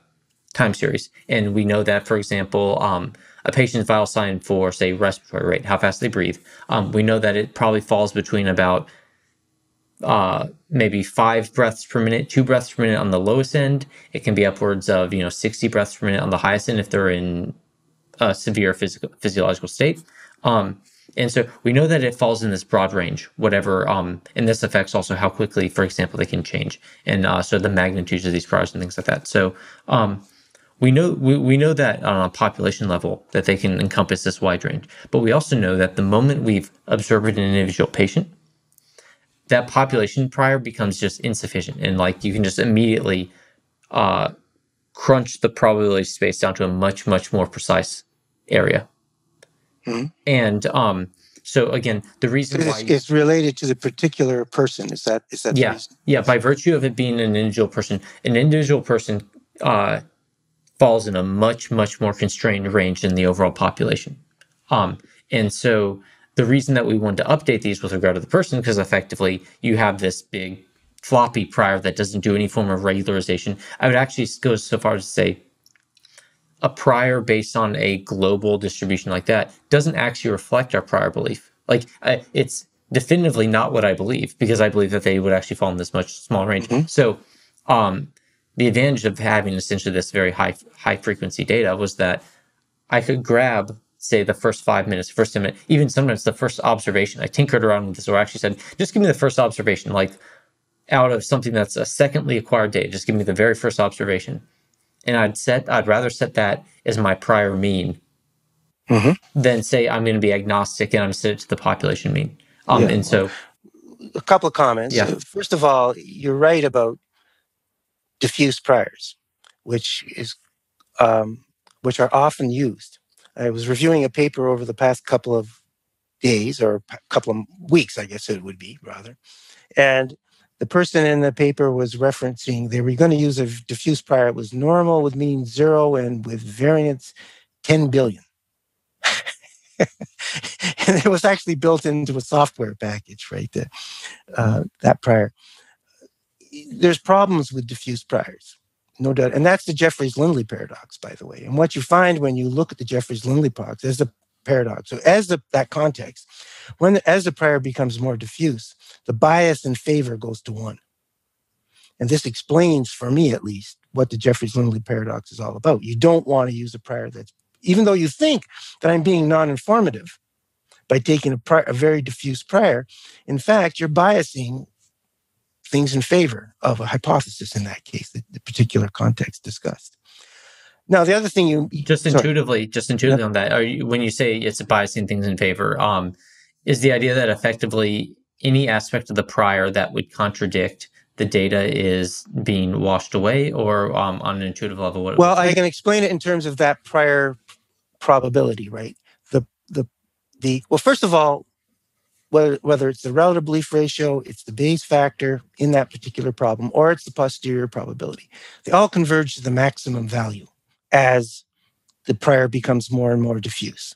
time series, and we know that, for example, um, a patient's vital sign for, say, respiratory rate, how fast they breathe, um, we know that it probably falls between about uh, maybe five breaths per minute, two breaths per minute on the lowest end. It can be upwards of you know 60 breaths per minute on the highest end if they're in a severe physical physiological state. Um, and so we know that it falls in this broad range, whatever, um, and this affects also how quickly, for example, they can change, and uh, so the magnitudes of these priors and things like that. So um, we know we, we know that on a population level that they can encompass this wide range, but we also know that the moment we've observed an individual patient, that population prior becomes just insufficient, and like you can just immediately uh, crunch the probability space down to a much much more precise area. Mm-hmm. And um, so again, the reason it's, why it's related to the particular person is that is that yeah yeah by virtue of it being an individual person, an individual person uh, falls in a much much more constrained range than the overall population. Um, and so the reason that we wanted to update these with regard to the person because effectively you have this big floppy prior that doesn't do any form of regularization. I would actually go so far as to say a prior based on a global distribution like that doesn't actually reflect our prior belief. Like I, it's definitively not what I believe because I believe that they would actually fall in this much smaller range. Mm-hmm. So, um, the advantage of having essentially this very high high frequency data was that I could grab say the first five minutes, first minute, even sometimes the first observation. I tinkered around with this or actually said, just give me the first observation, like out of something that's a secondly acquired data, just give me the very first observation and I'd set I'd rather set that as my prior mean mm-hmm. than say I'm going to be agnostic and I'm set it to the population mean. Um, yeah. And so, a couple of comments. Yeah. First of all, you're right about diffuse priors, which is um, which are often used. I was reviewing a paper over the past couple of days or a couple of weeks, I guess it would be rather, and the person in the paper was referencing they were going to use a diffuse prior. It was normal with mean zero and with variance 10 billion. and it was actually built into a software package, right? The, uh, that prior. There's problems with diffuse priors, no doubt. And that's the Jeffreys Lindley paradox, by the way. And what you find when you look at the Jeffreys Lindley paradox, there's a paradox. So as the, that context, when the, as the prior becomes more diffuse, the bias in favor goes to one. And this explains, for me at least, what the Jeffreys Lindley paradox is all about. You don't want to use a prior that's, even though you think that I'm being non informative by taking a, prior, a very diffuse prior, in fact, you're biasing things in favor of a hypothesis in that case, the, the particular context discussed. Now, the other thing you just sorry. intuitively, just intuitively on that, are you, when you say it's biasing things in favor, um, is the idea that effectively any aspect of the prior that would contradict the data is being washed away, or um, on an intuitive level? What well, I can explain it in terms of that prior probability, right? The the the well, first of all, whether, whether it's the relative belief ratio, it's the Bayes factor in that particular problem, or it's the posterior probability. They all converge to the maximum value as the prior becomes more and more diffuse.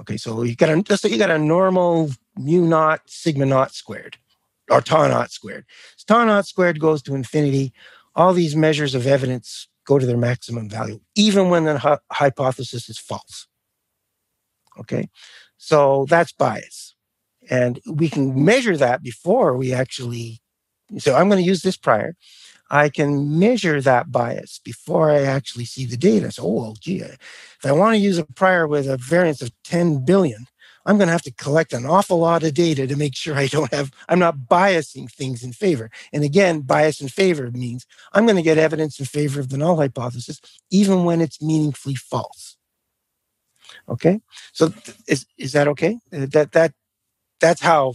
Okay, so you got a let's say you got a normal mu naught sigma naught squared or tau naught squared. So tau naught squared goes to infinity. All these measures of evidence go to their maximum value, even when the hu- hypothesis is false. Okay, so that's bias. And we can measure that before we actually. So I'm going to use this prior. I can measure that bias before I actually see the data. So, oh, gee, if I want to use a prior with a variance of 10 billion, I'm going to have to collect an awful lot of data to make sure I don't have, I'm not biasing things in favor. And again, bias in favor means I'm going to get evidence in favor of the null hypothesis, even when it's meaningfully false. Okay. So is, is that okay? Uh, that, that, that's how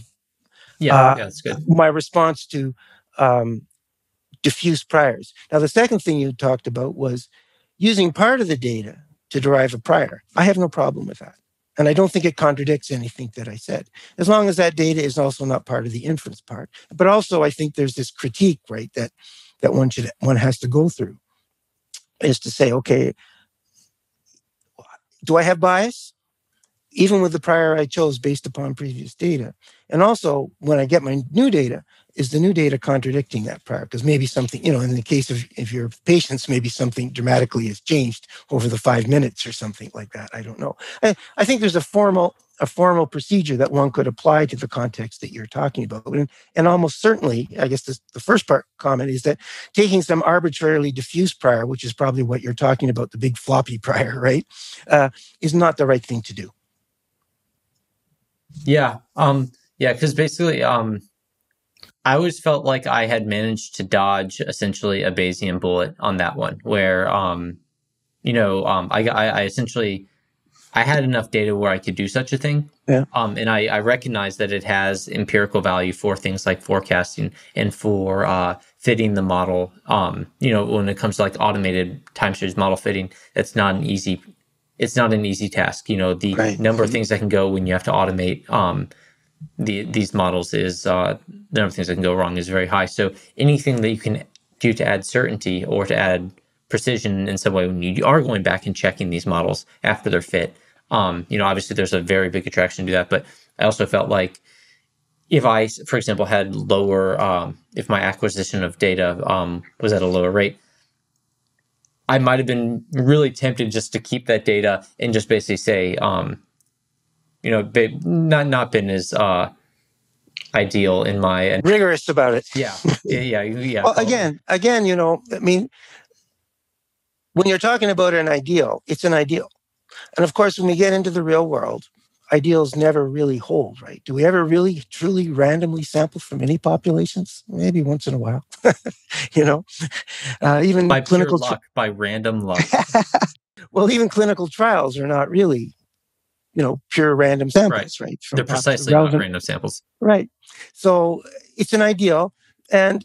yeah, uh, yeah that's good. My response to um, diffuse priors. Now, the second thing you talked about was using part of the data to derive a prior. I have no problem with that. And I don't think it contradicts anything that I said, as long as that data is also not part of the inference part. But also, I think there's this critique, right, that that one should one has to go through, is to say, okay, do I have bias? Even with the prior I chose based upon previous data. And also, when I get my new data, is the new data contradicting that prior? Because maybe something, you know, in the case of if your patients, maybe something dramatically has changed over the five minutes or something like that. I don't know. I, I think there's a formal a formal procedure that one could apply to the context that you're talking about. And, and almost certainly, I guess this, the first part comment is that taking some arbitrarily diffuse prior, which is probably what you're talking about, the big floppy prior, right, uh, is not the right thing to do. Yeah. Um, yeah, because basically, um, I always felt like I had managed to dodge essentially a Bayesian bullet on that one, where um, you know, um, I, I, I essentially I had enough data where I could do such a thing. Yeah. Um, and I, I recognize that it has empirical value for things like forecasting and for uh, fitting the model. Um, you know, when it comes to like automated time series model fitting, it's not an easy it's not an easy task. You know, the right. number of things that can go when you have to automate um, the these models is uh, the number of things that can go wrong is very high. So anything that you can do to add certainty or to add precision in some way when you are going back and checking these models after they're fit. Um, you know, obviously there's a very big attraction to that, but I also felt like if I, for example, had lower, um, if my acquisition of data um, was at a lower rate, I might have been really tempted just to keep that data and just basically say, um, you know, not not been as uh, ideal in my rigorous about it. Yeah, yeah, yeah. yeah well, again, again, you know, I mean, when you're talking about an ideal, it's an ideal, and of course, when we get into the real world, ideals never really hold, right? Do we ever really truly randomly sample from any populations? Maybe once in a while, you know. Uh, even by clinical luck, tri- by random luck. well, even clinical trials are not really you know, pure random samples, right? right? They're precisely not random samples. Right. So it's an ideal. And,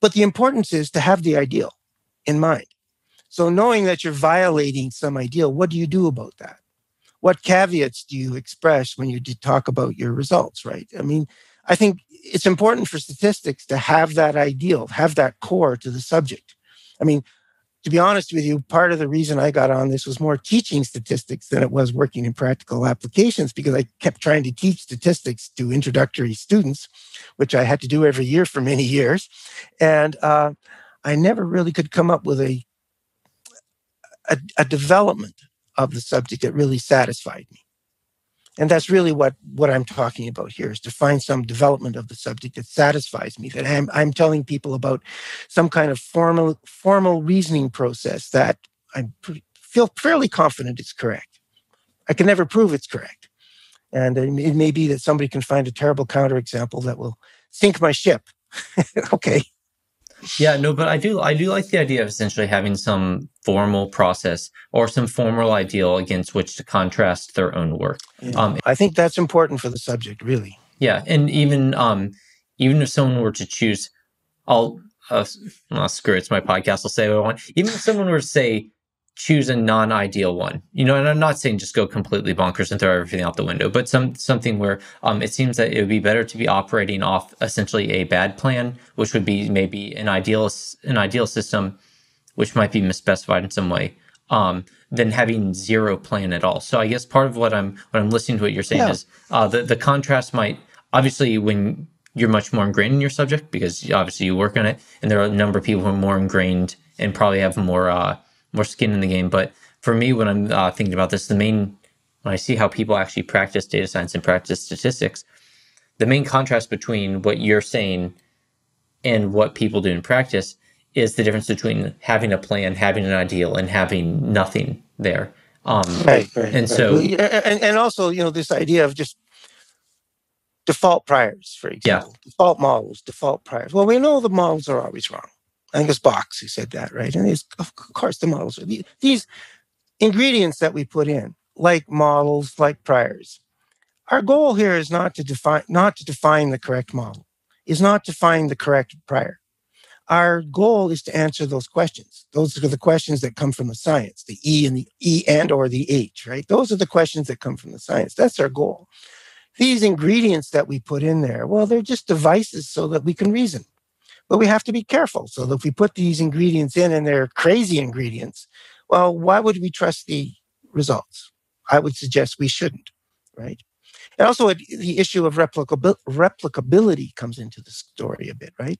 but the importance is to have the ideal in mind. So knowing that you're violating some ideal, what do you do about that? What caveats do you express when you talk about your results, right? I mean, I think it's important for statistics to have that ideal, have that core to the subject. I mean, to be honest with you, part of the reason I got on this was more teaching statistics than it was working in practical applications because I kept trying to teach statistics to introductory students, which I had to do every year for many years. And uh, I never really could come up with a, a, a development of the subject that really satisfied me. And that's really what what i'm talking about here is to find some development of the subject that satisfies me that i'm, I'm telling people about some kind of formal formal reasoning process that i feel fairly confident is correct. I can never prove it's correct. And it may be that somebody can find a terrible counterexample that will sink my ship. Okay yeah, no, but I do I do like the idea of essentially having some formal process or some formal ideal against which to contrast their own work. Yeah. Um, I think that's important for the subject, really. Yeah, and even um, even if someone were to choose, I'll uh, well, screw it, it's my podcast. I'll say what I want. Even if someone were to say choose a non-ideal one. You know, and I'm not saying just go completely bonkers and throw everything out the window, but some something where um, it seems that it would be better to be operating off essentially a bad plan, which would be maybe an ideal an ideal system, which might be misspecified in some way, um, than having zero plan at all. So I guess part of what I'm what I'm listening to what you're saying yeah. is uh, the the contrast might obviously when you're much more ingrained in your subject because obviously you work on it, and there are a number of people who are more ingrained and probably have more. Uh, more skin in the game. But for me, when I'm uh, thinking about this, the main when I see how people actually practice data science and practice statistics, the main contrast between what you're saying and what people do in practice is the difference between having a plan, having an ideal, and having nothing there. Um, right, right. And right. so, and, and also, you know, this idea of just default priors, for example, yeah. default models, default priors. Well, we know the models are always wrong. Angus Box who said that, right? And these, of course, the models are these ingredients that we put in, like models, like priors. Our goal here is not to define not to define the correct model, is not to find the correct prior. Our goal is to answer those questions. Those are the questions that come from the science, the E and the E and or the H, right? Those are the questions that come from the science. That's our goal. These ingredients that we put in there, well, they're just devices so that we can reason. But we have to be careful. So if we put these ingredients in and they're crazy ingredients, well, why would we trust the results? I would suggest we shouldn't, right? And also the issue of replicabil- replicability comes into the story a bit, right?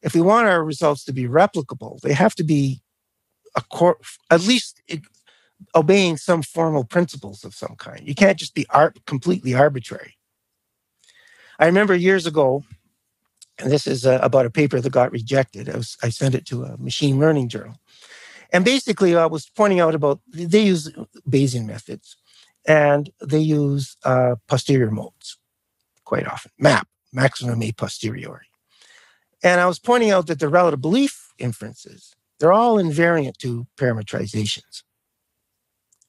If we want our results to be replicable, they have to be cor- at least obeying some formal principles of some kind. You can't just be art- completely arbitrary. I remember years ago, and this is uh, about a paper that got rejected. I, was, I sent it to a machine learning journal. And basically, I was pointing out about they use Bayesian methods and they use uh, posterior modes quite often, MAP, maximum a posteriori. And I was pointing out that the relative belief inferences, they're all invariant to parametrizations.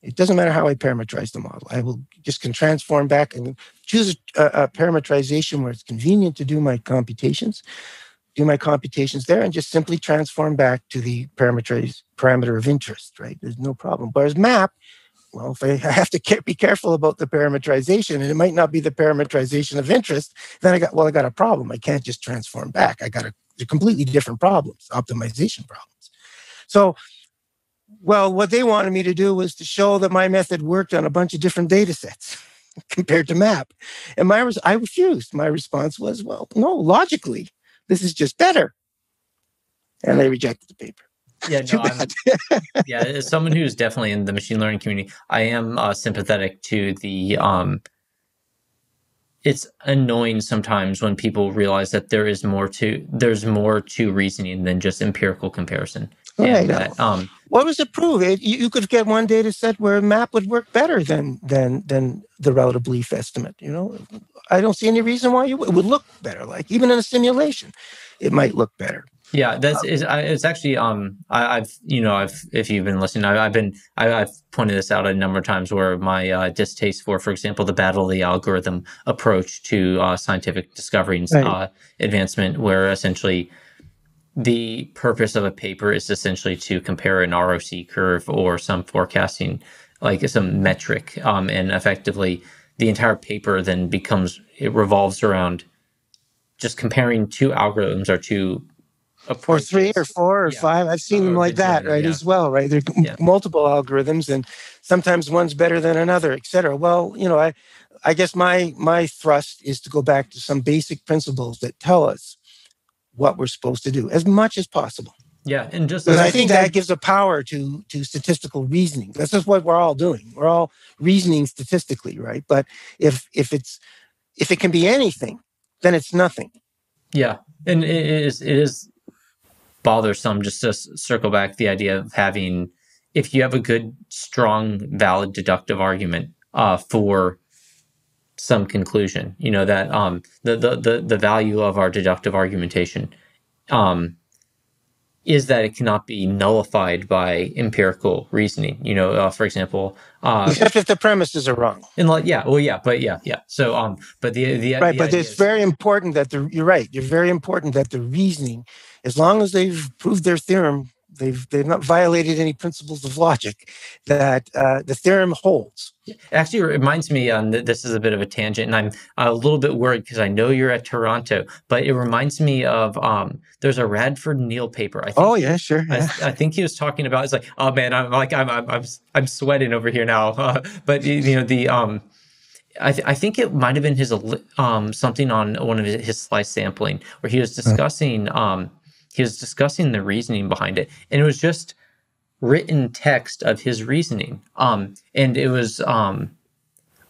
It doesn't matter how I parameterize the model. I will just can transform back and choose a, a parameterization where it's convenient to do my computations, do my computations there, and just simply transform back to the parameterize parameter of interest. Right? There's no problem. Whereas MAP, well, if I have to be careful about the parameterization, and it might not be the parameterization of interest, then I got well, I got a problem. I can't just transform back. I got a, a completely different problems, optimization problems. So well, what they wanted me to do was to show that my method worked on a bunch of different data sets compared to MAP. And my I refused. My response was, well, no, logically, this is just better. And they rejected the paper. Yeah, no, yeah. As someone who's definitely in the machine learning community, I am uh, sympathetic to the. Um, it's annoying sometimes when people realize that there is more to there's more to reasoning than just empirical comparison. Right. That, um, what was it you, you, could get one data set where a MAP would work better than than than the relative belief estimate. You know, I don't see any reason why you would, it would look better. Like even in a simulation, it might look better. Yeah, that's um, it's actually um I, have you know I've if you've been listening I, have been I, have pointed this out a number of times where my uh, distaste for for example the battle of the algorithm approach to uh, scientific discovery and right. uh, advancement where essentially the purpose of a paper is essentially to compare an ROC curve or some forecasting, like some metric, um, and effectively the entire paper then becomes it revolves around just comparing two algorithms or two or three or four or yeah. five. I've seen them like that, right, yeah. as well, right? There are yeah. multiple algorithms, and sometimes one's better than another, et cetera. Well, you know, I, I guess my my thrust is to go back to some basic principles that tell us what we're supposed to do as much as possible. Yeah, and just because I think that gives a power to to statistical reasoning. This is what we're all doing. We're all reasoning statistically, right? But if if it's if it can be anything, then it's nothing. Yeah, and it is it is bothersome just to circle back the idea of having if you have a good, strong, valid deductive argument uh, for some conclusion. You know that um, the, the the the value of our deductive argumentation um, is that it cannot be nullified by empirical reasoning. You know, uh, for example, uh, except if the premises are wrong. And like, yeah, well, yeah, but yeah, yeah. So, um, but the the right, the but it's is, very important that the you're right. You're very important that the reasoning, as long as they've proved their theorem They've they've not violated any principles of logic that uh, the theorem holds. Actually, it reminds me. Um, this is a bit of a tangent, and I'm a little bit worried because I know you're at Toronto, but it reminds me of um, there's a Radford Neal paper. I think, oh yeah, sure. Yeah. I, I, think he was talking about. It's like, oh man, I'm like I'm I'm I'm, I'm sweating over here now. Uh, but you know the um. I, th- I think it might have been his um something on one of his, his slice sampling where he was discussing um he was discussing the reasoning behind it and it was just written text of his reasoning. Um and it was um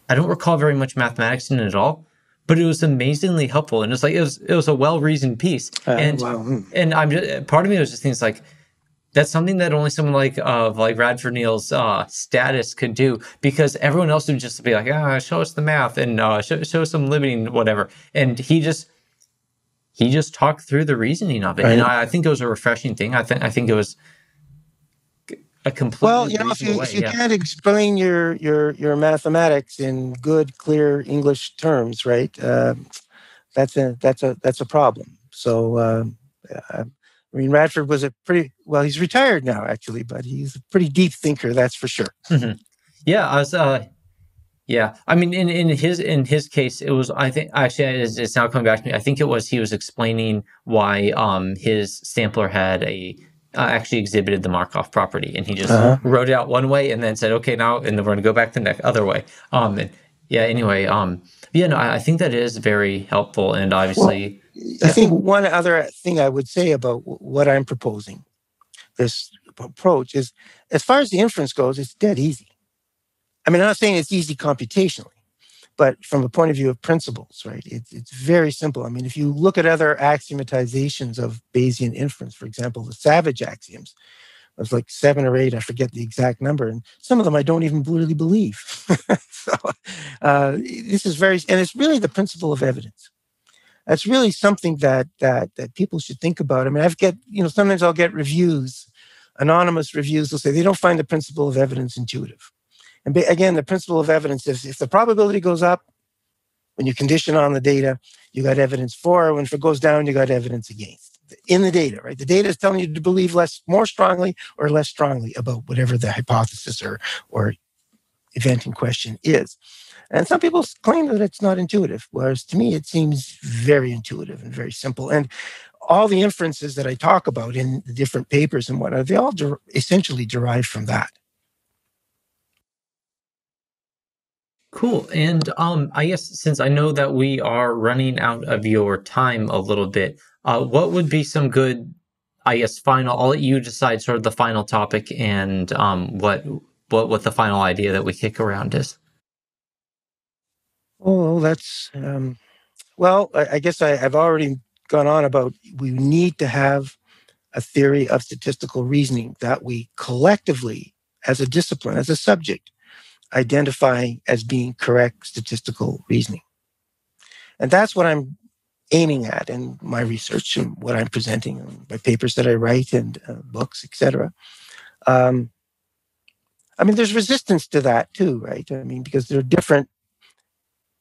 i don't recall very much mathematics in it at all but it was amazingly helpful and it's like it was it was a well-reasoned piece. Uh, and wow. And i'm just part of me was just things like that's something that only someone like of uh, like Radford Neal's uh, status could do because everyone else would just be like, ah, show us the math and uh, show, show some limiting whatever, and he just he just talked through the reasoning of it, and I, I, think it was a refreshing thing. I think I think it was a complete. Well, you know, if you, if you yeah. can't explain your your your mathematics in good, clear English terms, right? Uh, that's a that's a that's a problem. So, uh, I mean, Radford was a pretty well. He's retired now, actually, but he's a pretty deep thinker, that's for sure. Mm-hmm. Yeah, I was. Uh, yeah, I mean, in, in his in his case, it was I think actually it's, it's, now coming back to me. I think it was he was explaining why um his sampler had a uh, actually exhibited the Markov property, and he just uh-huh. wrote it out one way and then said, okay, now and then we're going to go back the next other way. Um, and yeah, anyway, um, yeah, no, I, I think that is very helpful, and obviously, well, I think one other thing I would say about what I'm proposing, this approach is, as far as the inference goes, it's dead easy I mean, I'm not saying it's easy computationally, but from the point of view of principles, right? It's, it's very simple. I mean, if you look at other axiomatizations of Bayesian inference, for example, the Savage axioms, there's like seven or eight, I forget the exact number, and some of them I don't even really believe. so uh, this is very, and it's really the principle of evidence. That's really something that that that people should think about. I mean, I've get you know sometimes I'll get reviews, anonymous reviews. They'll say they don't find the principle of evidence intuitive. And again, the principle of evidence is if the probability goes up, when you condition on the data, you got evidence for. When it goes down, you got evidence against in the data, right? The data is telling you to believe less, more strongly or less strongly about whatever the hypothesis or, or event in question is. And some people claim that it's not intuitive, whereas to me, it seems very intuitive and very simple. And all the inferences that I talk about in the different papers and whatnot, they all essentially derive from that. Cool. And um, I guess since I know that we are running out of your time a little bit, uh, what would be some good, I guess, final? I'll let you decide sort of the final topic and um, what what what the final idea that we kick around is. Oh, that's um, well. I, I guess I, I've already gone on about we need to have a theory of statistical reasoning that we collectively, as a discipline, as a subject, identifying as being correct statistical reasoning. And that's what I'm aiming at in my research and what I'm presenting, in my papers that I write and uh, books, etc. Um, I mean, there's resistance to that too, right? I mean, because there are different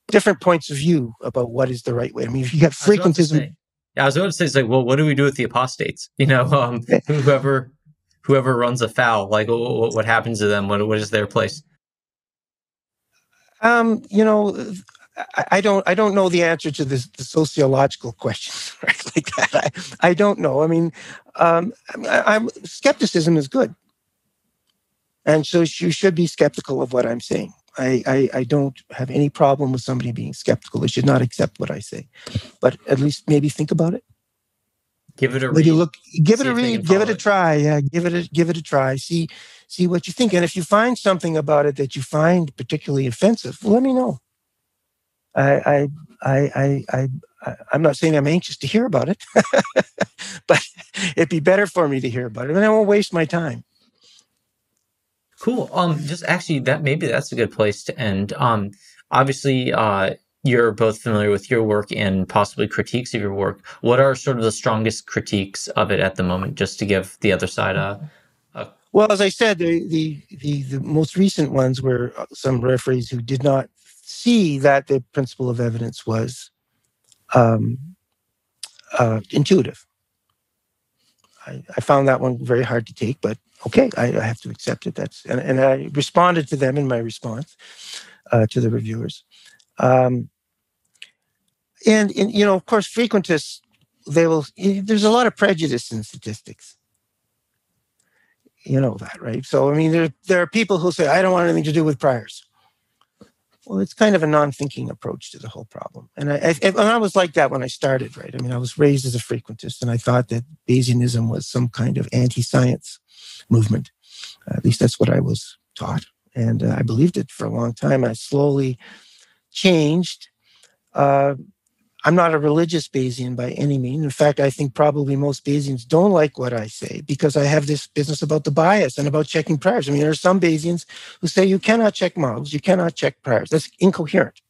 different points of view about what is the right way. I mean, if you got frequentism. Yeah, I was about to say, it's like, well, what do we do with the apostates? You know, um, whoever whoever runs afoul, like, what, what happens to them? What what is their place? Um, you know, I, don't I don't know the answer to this the sociological question right like that. I, I don't know. I mean, um, I, am skepticism is good, and so you should be skeptical of what I'm saying. I, I, I don't have any problem with somebody being skeptical. They should not accept what I say, but at least maybe think about it. Give it a read. look. Give it a read. Give it a try. Yeah, give it a give it a try. See see what you think. And if you find something about it that you find particularly offensive, let me know. I, I, I, I, I I'm not saying I'm anxious to hear about it, but it'd be better for me to hear about it, and I won't waste my time. Cool. Um, just actually, that maybe that's a good place to end. Um, obviously, uh, you're both familiar with your work and possibly critiques of your work. What are sort of the strongest critiques of it at the moment, just to give the other side a well, as I said, the, the, the, the most recent ones were uh, some referees who did not see that the principle of evidence was um, uh, intuitive. I, I found that one very hard to take, but okay, I, I have to accept it. That's and, and I responded to them in my response uh, to the reviewers. Um, and, and you know, of course, frequentists they will. There's a lot of prejudice in statistics. You know that, right? So I mean, there there are people who say I don't want anything to do with priors. Well, it's kind of a non-thinking approach to the whole problem, and I, I, and I was like that when I started. Right? I mean, I was raised as a frequentist, and I thought that Bayesianism was some kind of anti-science movement. Uh, at least that's what I was taught, and uh, I believed it for a long time. I slowly changed. Uh, I'm not a religious Bayesian by any means. In fact, I think probably most Bayesians don't like what I say because I have this business about the bias and about checking priors. I mean, there are some Bayesians who say you cannot check models, you cannot check priors. That's incoherent.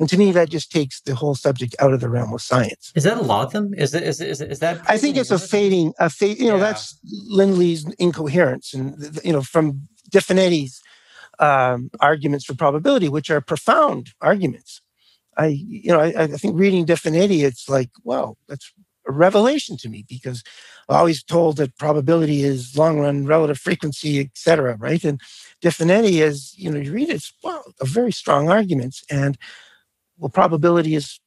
And to me, that just takes the whole subject out of the realm of science. Is that a lot of them? Is it, is, is, is that? I think it's a fading, a fade, you know, yeah. that's Lindley's incoherence. And, you know, from De Finetti's um, arguments for probability, which are profound arguments I, you know, I, I think reading De Finetti, it's like, wow, that's a revelation to me because I'm always told that probability is long run relative frequency, et cetera, right? And De Finetti is, you know, you read it, it's well, a very strong arguments. And well, probability is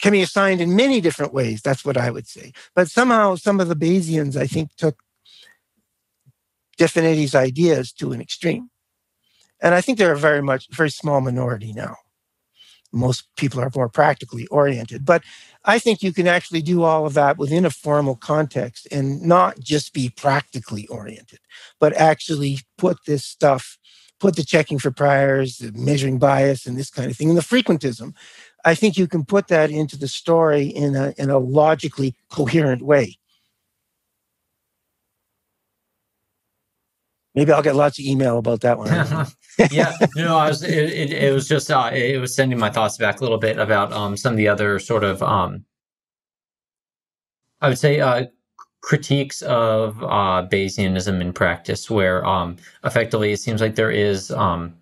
can be assigned in many different ways. That's what I would say. But somehow some of the Bayesians, I think, took De Finetti's ideas to an extreme. And I think they're a very much very small minority now most people are more practically oriented. But I think you can actually do all of that within a formal context and not just be practically oriented, but actually put this stuff, put the checking for priors, the measuring bias, and this kind of thing, and the frequentism. I think you can put that into the story in a, in a logically coherent way. Maybe I'll get lots of email about that one. yeah, no, I was. It, it, it, was just. Uh, it was sending my thoughts back a little bit about um, some of the other sort of. Um, I would say uh, critiques of uh, Bayesianism in practice, where um, effectively it seems like there is. Um,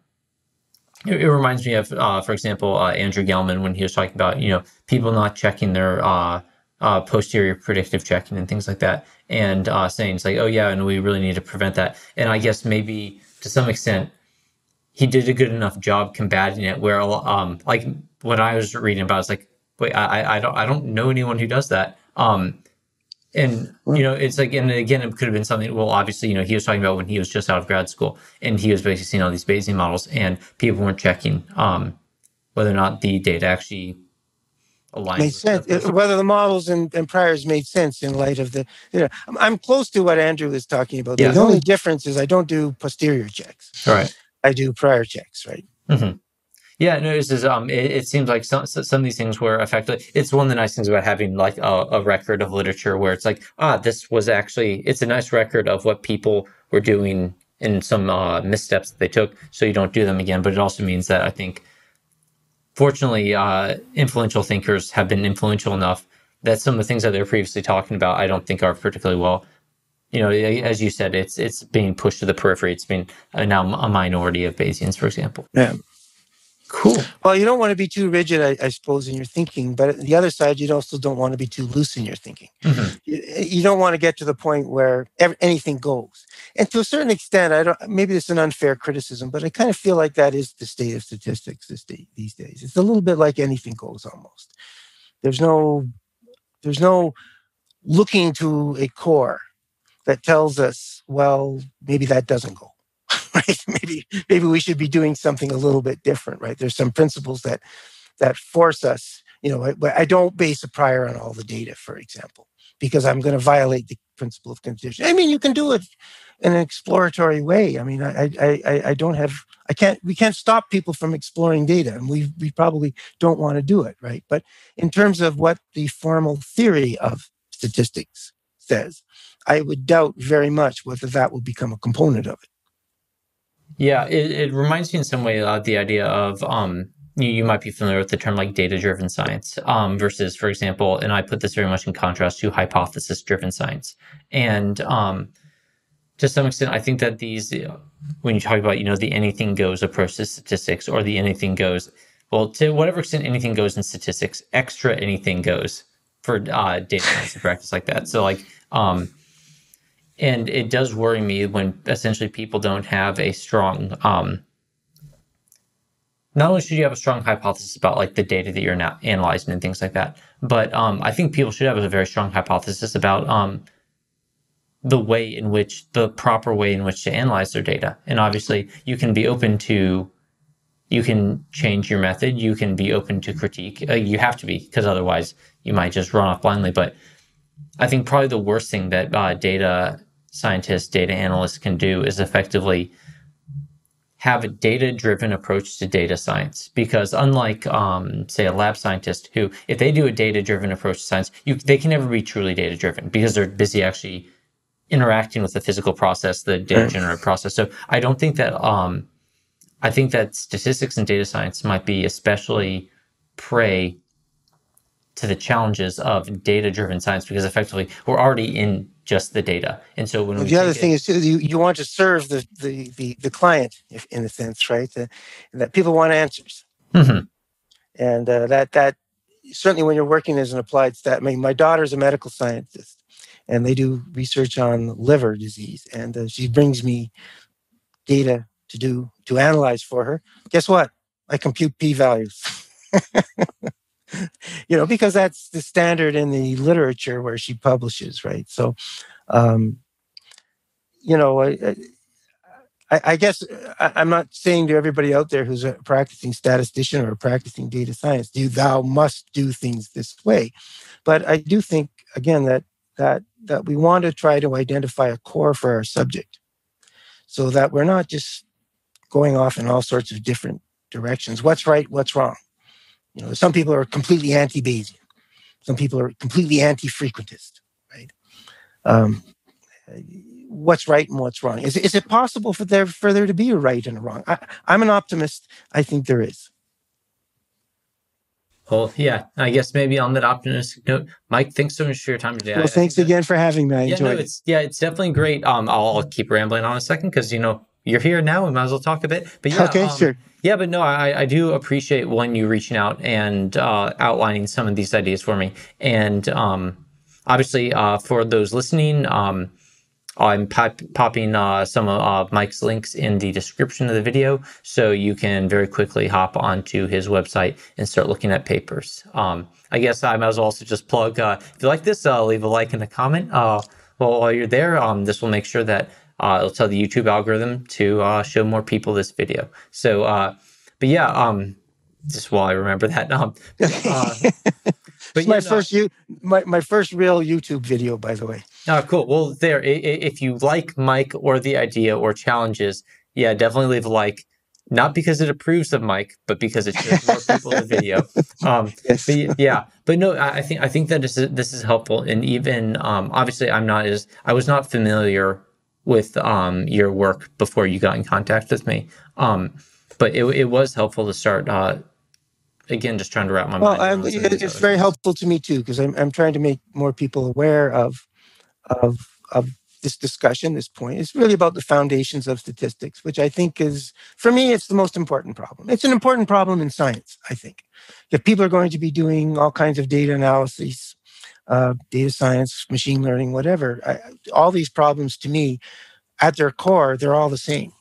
it, it reminds me of, uh, for example, uh, Andrew Gelman when he was talking about you know people not checking their uh, uh, posterior predictive checking and things like that, and uh, saying it's like, oh yeah, and we really need to prevent that. And I guess maybe to some extent, he did a good enough job combating it. Where um, like what I was reading about, it's like, wait, I I don't I don't know anyone who does that. Um, and you know, it's like, and again, it could have been something. Well, obviously, you know, he was talking about when he was just out of grad school, and he was basically seeing all these Bayesian models, and people weren't checking um, whether or not the data actually aligned. Made sense. Whether the models and, and priors made sense in light of the, you know, I'm, I'm close to what Andrew was talking about. Yeah. The only difference is I don't do posterior checks. Right. I do prior checks, right? Mm-hmm. Yeah, no, it's just, um, it, it, seems like some some of these things were effectively. It's one of the nice things about having like a, a, record of literature where it's like, ah, this was actually. It's a nice record of what people were doing and some uh, missteps that they took, so you don't do them again. But it also means that I think fortunately, uh, influential thinkers have been influential enough that some of the things that they're previously talking about, I don't think are particularly well. You know, as you said, it's it's being pushed to the periphery. It's been uh, now a minority of Bayesians, for example. Yeah. Cool. Well, you don't want to be too rigid, I, I, suppose, in your thinking, but the other side, you also don't want to be too loose in your thinking. Mm-hmm. You, you, don't want to get to the point where anything goes. And to a certain extent, I don't. Maybe it's an unfair criticism, but I kind of feel like that is the state of statistics this day, these days. It's a little bit like anything goes, almost. There's no, there's no looking to a core that tells us, well, maybe that doesn't go right? maybe maybe we should be doing something a little bit different, right? There's some principles that that force us. You know, I, I don't base a prior on all the data, for example, because I'm going to violate the principle of condition. I mean, you can do it in an exploratory way. I mean, I, I, I, I don't have, I can't, we can't stop people from exploring data, and we we probably don't want to do it, right? But in terms of what the formal theory of statistics says, I would doubt very much whether that will become a component of it. Yeah, it, it reminds me in some way of the idea of um, you, you might be familiar with the term like data driven science um, versus, for example, and I put this very much in contrast to hypothesis driven science. And um, to some extent, I think that these, when you talk about, you know, the anything goes approach to statistics or the anything goes, well, to whatever extent anything goes in statistics, extra anything goes for uh, data science practice like that. So, like, Um, and it does worry me when essentially people don't have a strong um, not only should you have a strong hypothesis about like the data that you're now analyzing and things like that, but um, I think people should have a very strong hypothesis about um, the way in which the proper way in which to analyze their data. And obviously, you can be open to you can change your method. You can be open to critique. Uh, you have to be because otherwise you might just run off blindly. But I think probably the worst thing that uh, data scientists, data analysts can do is effectively have a data driven approach to data science. Because unlike um, say a lab scientist who if they do a data driven approach to science you, they can never be truly data driven because they're busy actually interacting with the physical process the data generative process. So i don't think that um, i think that statistics and data science might be especially prey to the challenges of data driven science because effectively we're already in just the data. And so when we the other thing it, is too, you, you want to serve the, the, the, the client if, in a sense, right? The, that people want answers. Mm-hmm. And uh, that, that certainly when you're working as an applied stat, I mean, my daughter's a medical scientist and they do research on liver disease. And uh, she brings me data to do, to analyze for her. Guess what? I compute p values. you know, because that's the standard in the literature where she publishes, right? So, um, you know, I, I, I guess I, am not saying to everybody out there who's a practicing statistician or practicing data science, you thou must do things this way. But I do think again that that that we want to try to identify a core for our subject, so that we're not just going off in all sorts of different directions. What's right? What's wrong? You know, some people are completely anti-Bayesian. Some people are completely anti-frequentist, right? Um, what's right and what's wrong? Is, is it possible for there for there to be a right and a wrong? I, I'm an optimist. I think there is. Well, yeah, I guess maybe on that optimistic note, Mike, thanks so much for your time today. Well, I, thanks again for having me. I yeah, enjoyed no, it. It's, yeah, it's definitely great. Um, I'll, I'll keep rambling on a second because you know you're here now. We might as well talk a bit. But yeah, okay, um, sure. Yeah, but no, I, I do appreciate when you reaching out and uh, outlining some of these ideas for me. And um, obviously, uh, for those listening, um, I'm pop- popping uh, some of uh, Mike's links in the description of the video, so you can very quickly hop onto his website and start looking at papers. Um, I guess I might as well also just plug. Uh, if you like this, uh, leave a like and a comment. Uh, well, while you're there, um, this will make sure that uh, it'll tell the YouTube algorithm to uh, show more people this video. So, uh, but yeah, um, just while I remember that. Um, uh, but my first you my, my first real YouTube video, by the way. Oh, cool. Well, there. If you like Mike or the idea or challenges, yeah, definitely leave a like. Not because it approves of Mike, but because it shows more people the video. Um, yes. But yeah, but no, I think I think that this is, this is helpful, and even um, obviously, I'm not as I was not familiar with um, your work before you got in contact with me. Um, but it, it was helpful to start. Uh, again, just trying to wrap my well, mind. Well, it's very helpful to me too because I'm I'm trying to make more people aware of of of this discussion. This point is really about the foundations of statistics, which I think is for me it's the most important problem. It's an important problem in science. I think if people are going to be doing all kinds of data analysis uh, data science, machine learning, whatever. I, all these problems to me, at their core, they're all the same,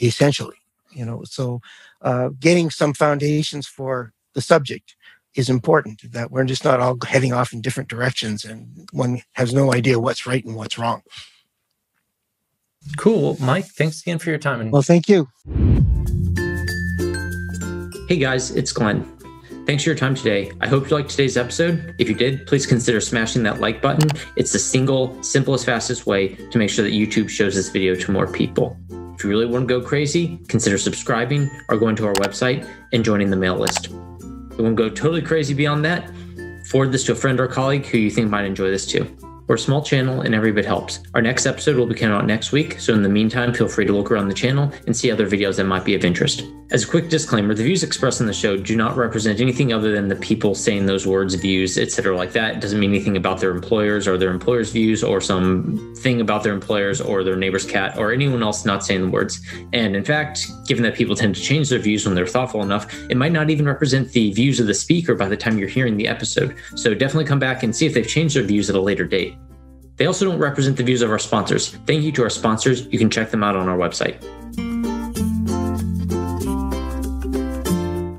essentially. You know, so uh, getting some foundations for the subject is important. That we're just not all heading off in different directions, and one has no idea what's right and what's wrong. Cool, Mike. Thanks again for your time. Well, thank you. Hey guys, it's Glenn. Thanks for your time today. I hope you liked today's episode. If you did, please consider smashing that like button. It's the single, simplest, fastest way to make sure that YouTube shows this video to more people. If you really want to go crazy, consider subscribing or going to our website and joining the mail list. If you want to go totally crazy beyond that, forward this to a friend or colleague who you think might enjoy this too. We're a small channel and every bit helps. Our next episode will be coming out next week, so in the meantime, feel free to look around the channel and see other videos that might be of interest. As a quick disclaimer, the views expressed in the show do not represent anything other than the people saying those words, views, etc. like that. It doesn't mean anything about their employers or their employers' views or some thing about their employers or their neighbor's cat or anyone else not saying the words. And in fact, given that people tend to change their views when they're thoughtful enough, it might not even represent the views of the speaker by the time you're hearing the episode. So definitely come back and see if they've changed their views at a later date. They also don't represent the views of our sponsors. Thank you to our sponsors. You can check them out on our website.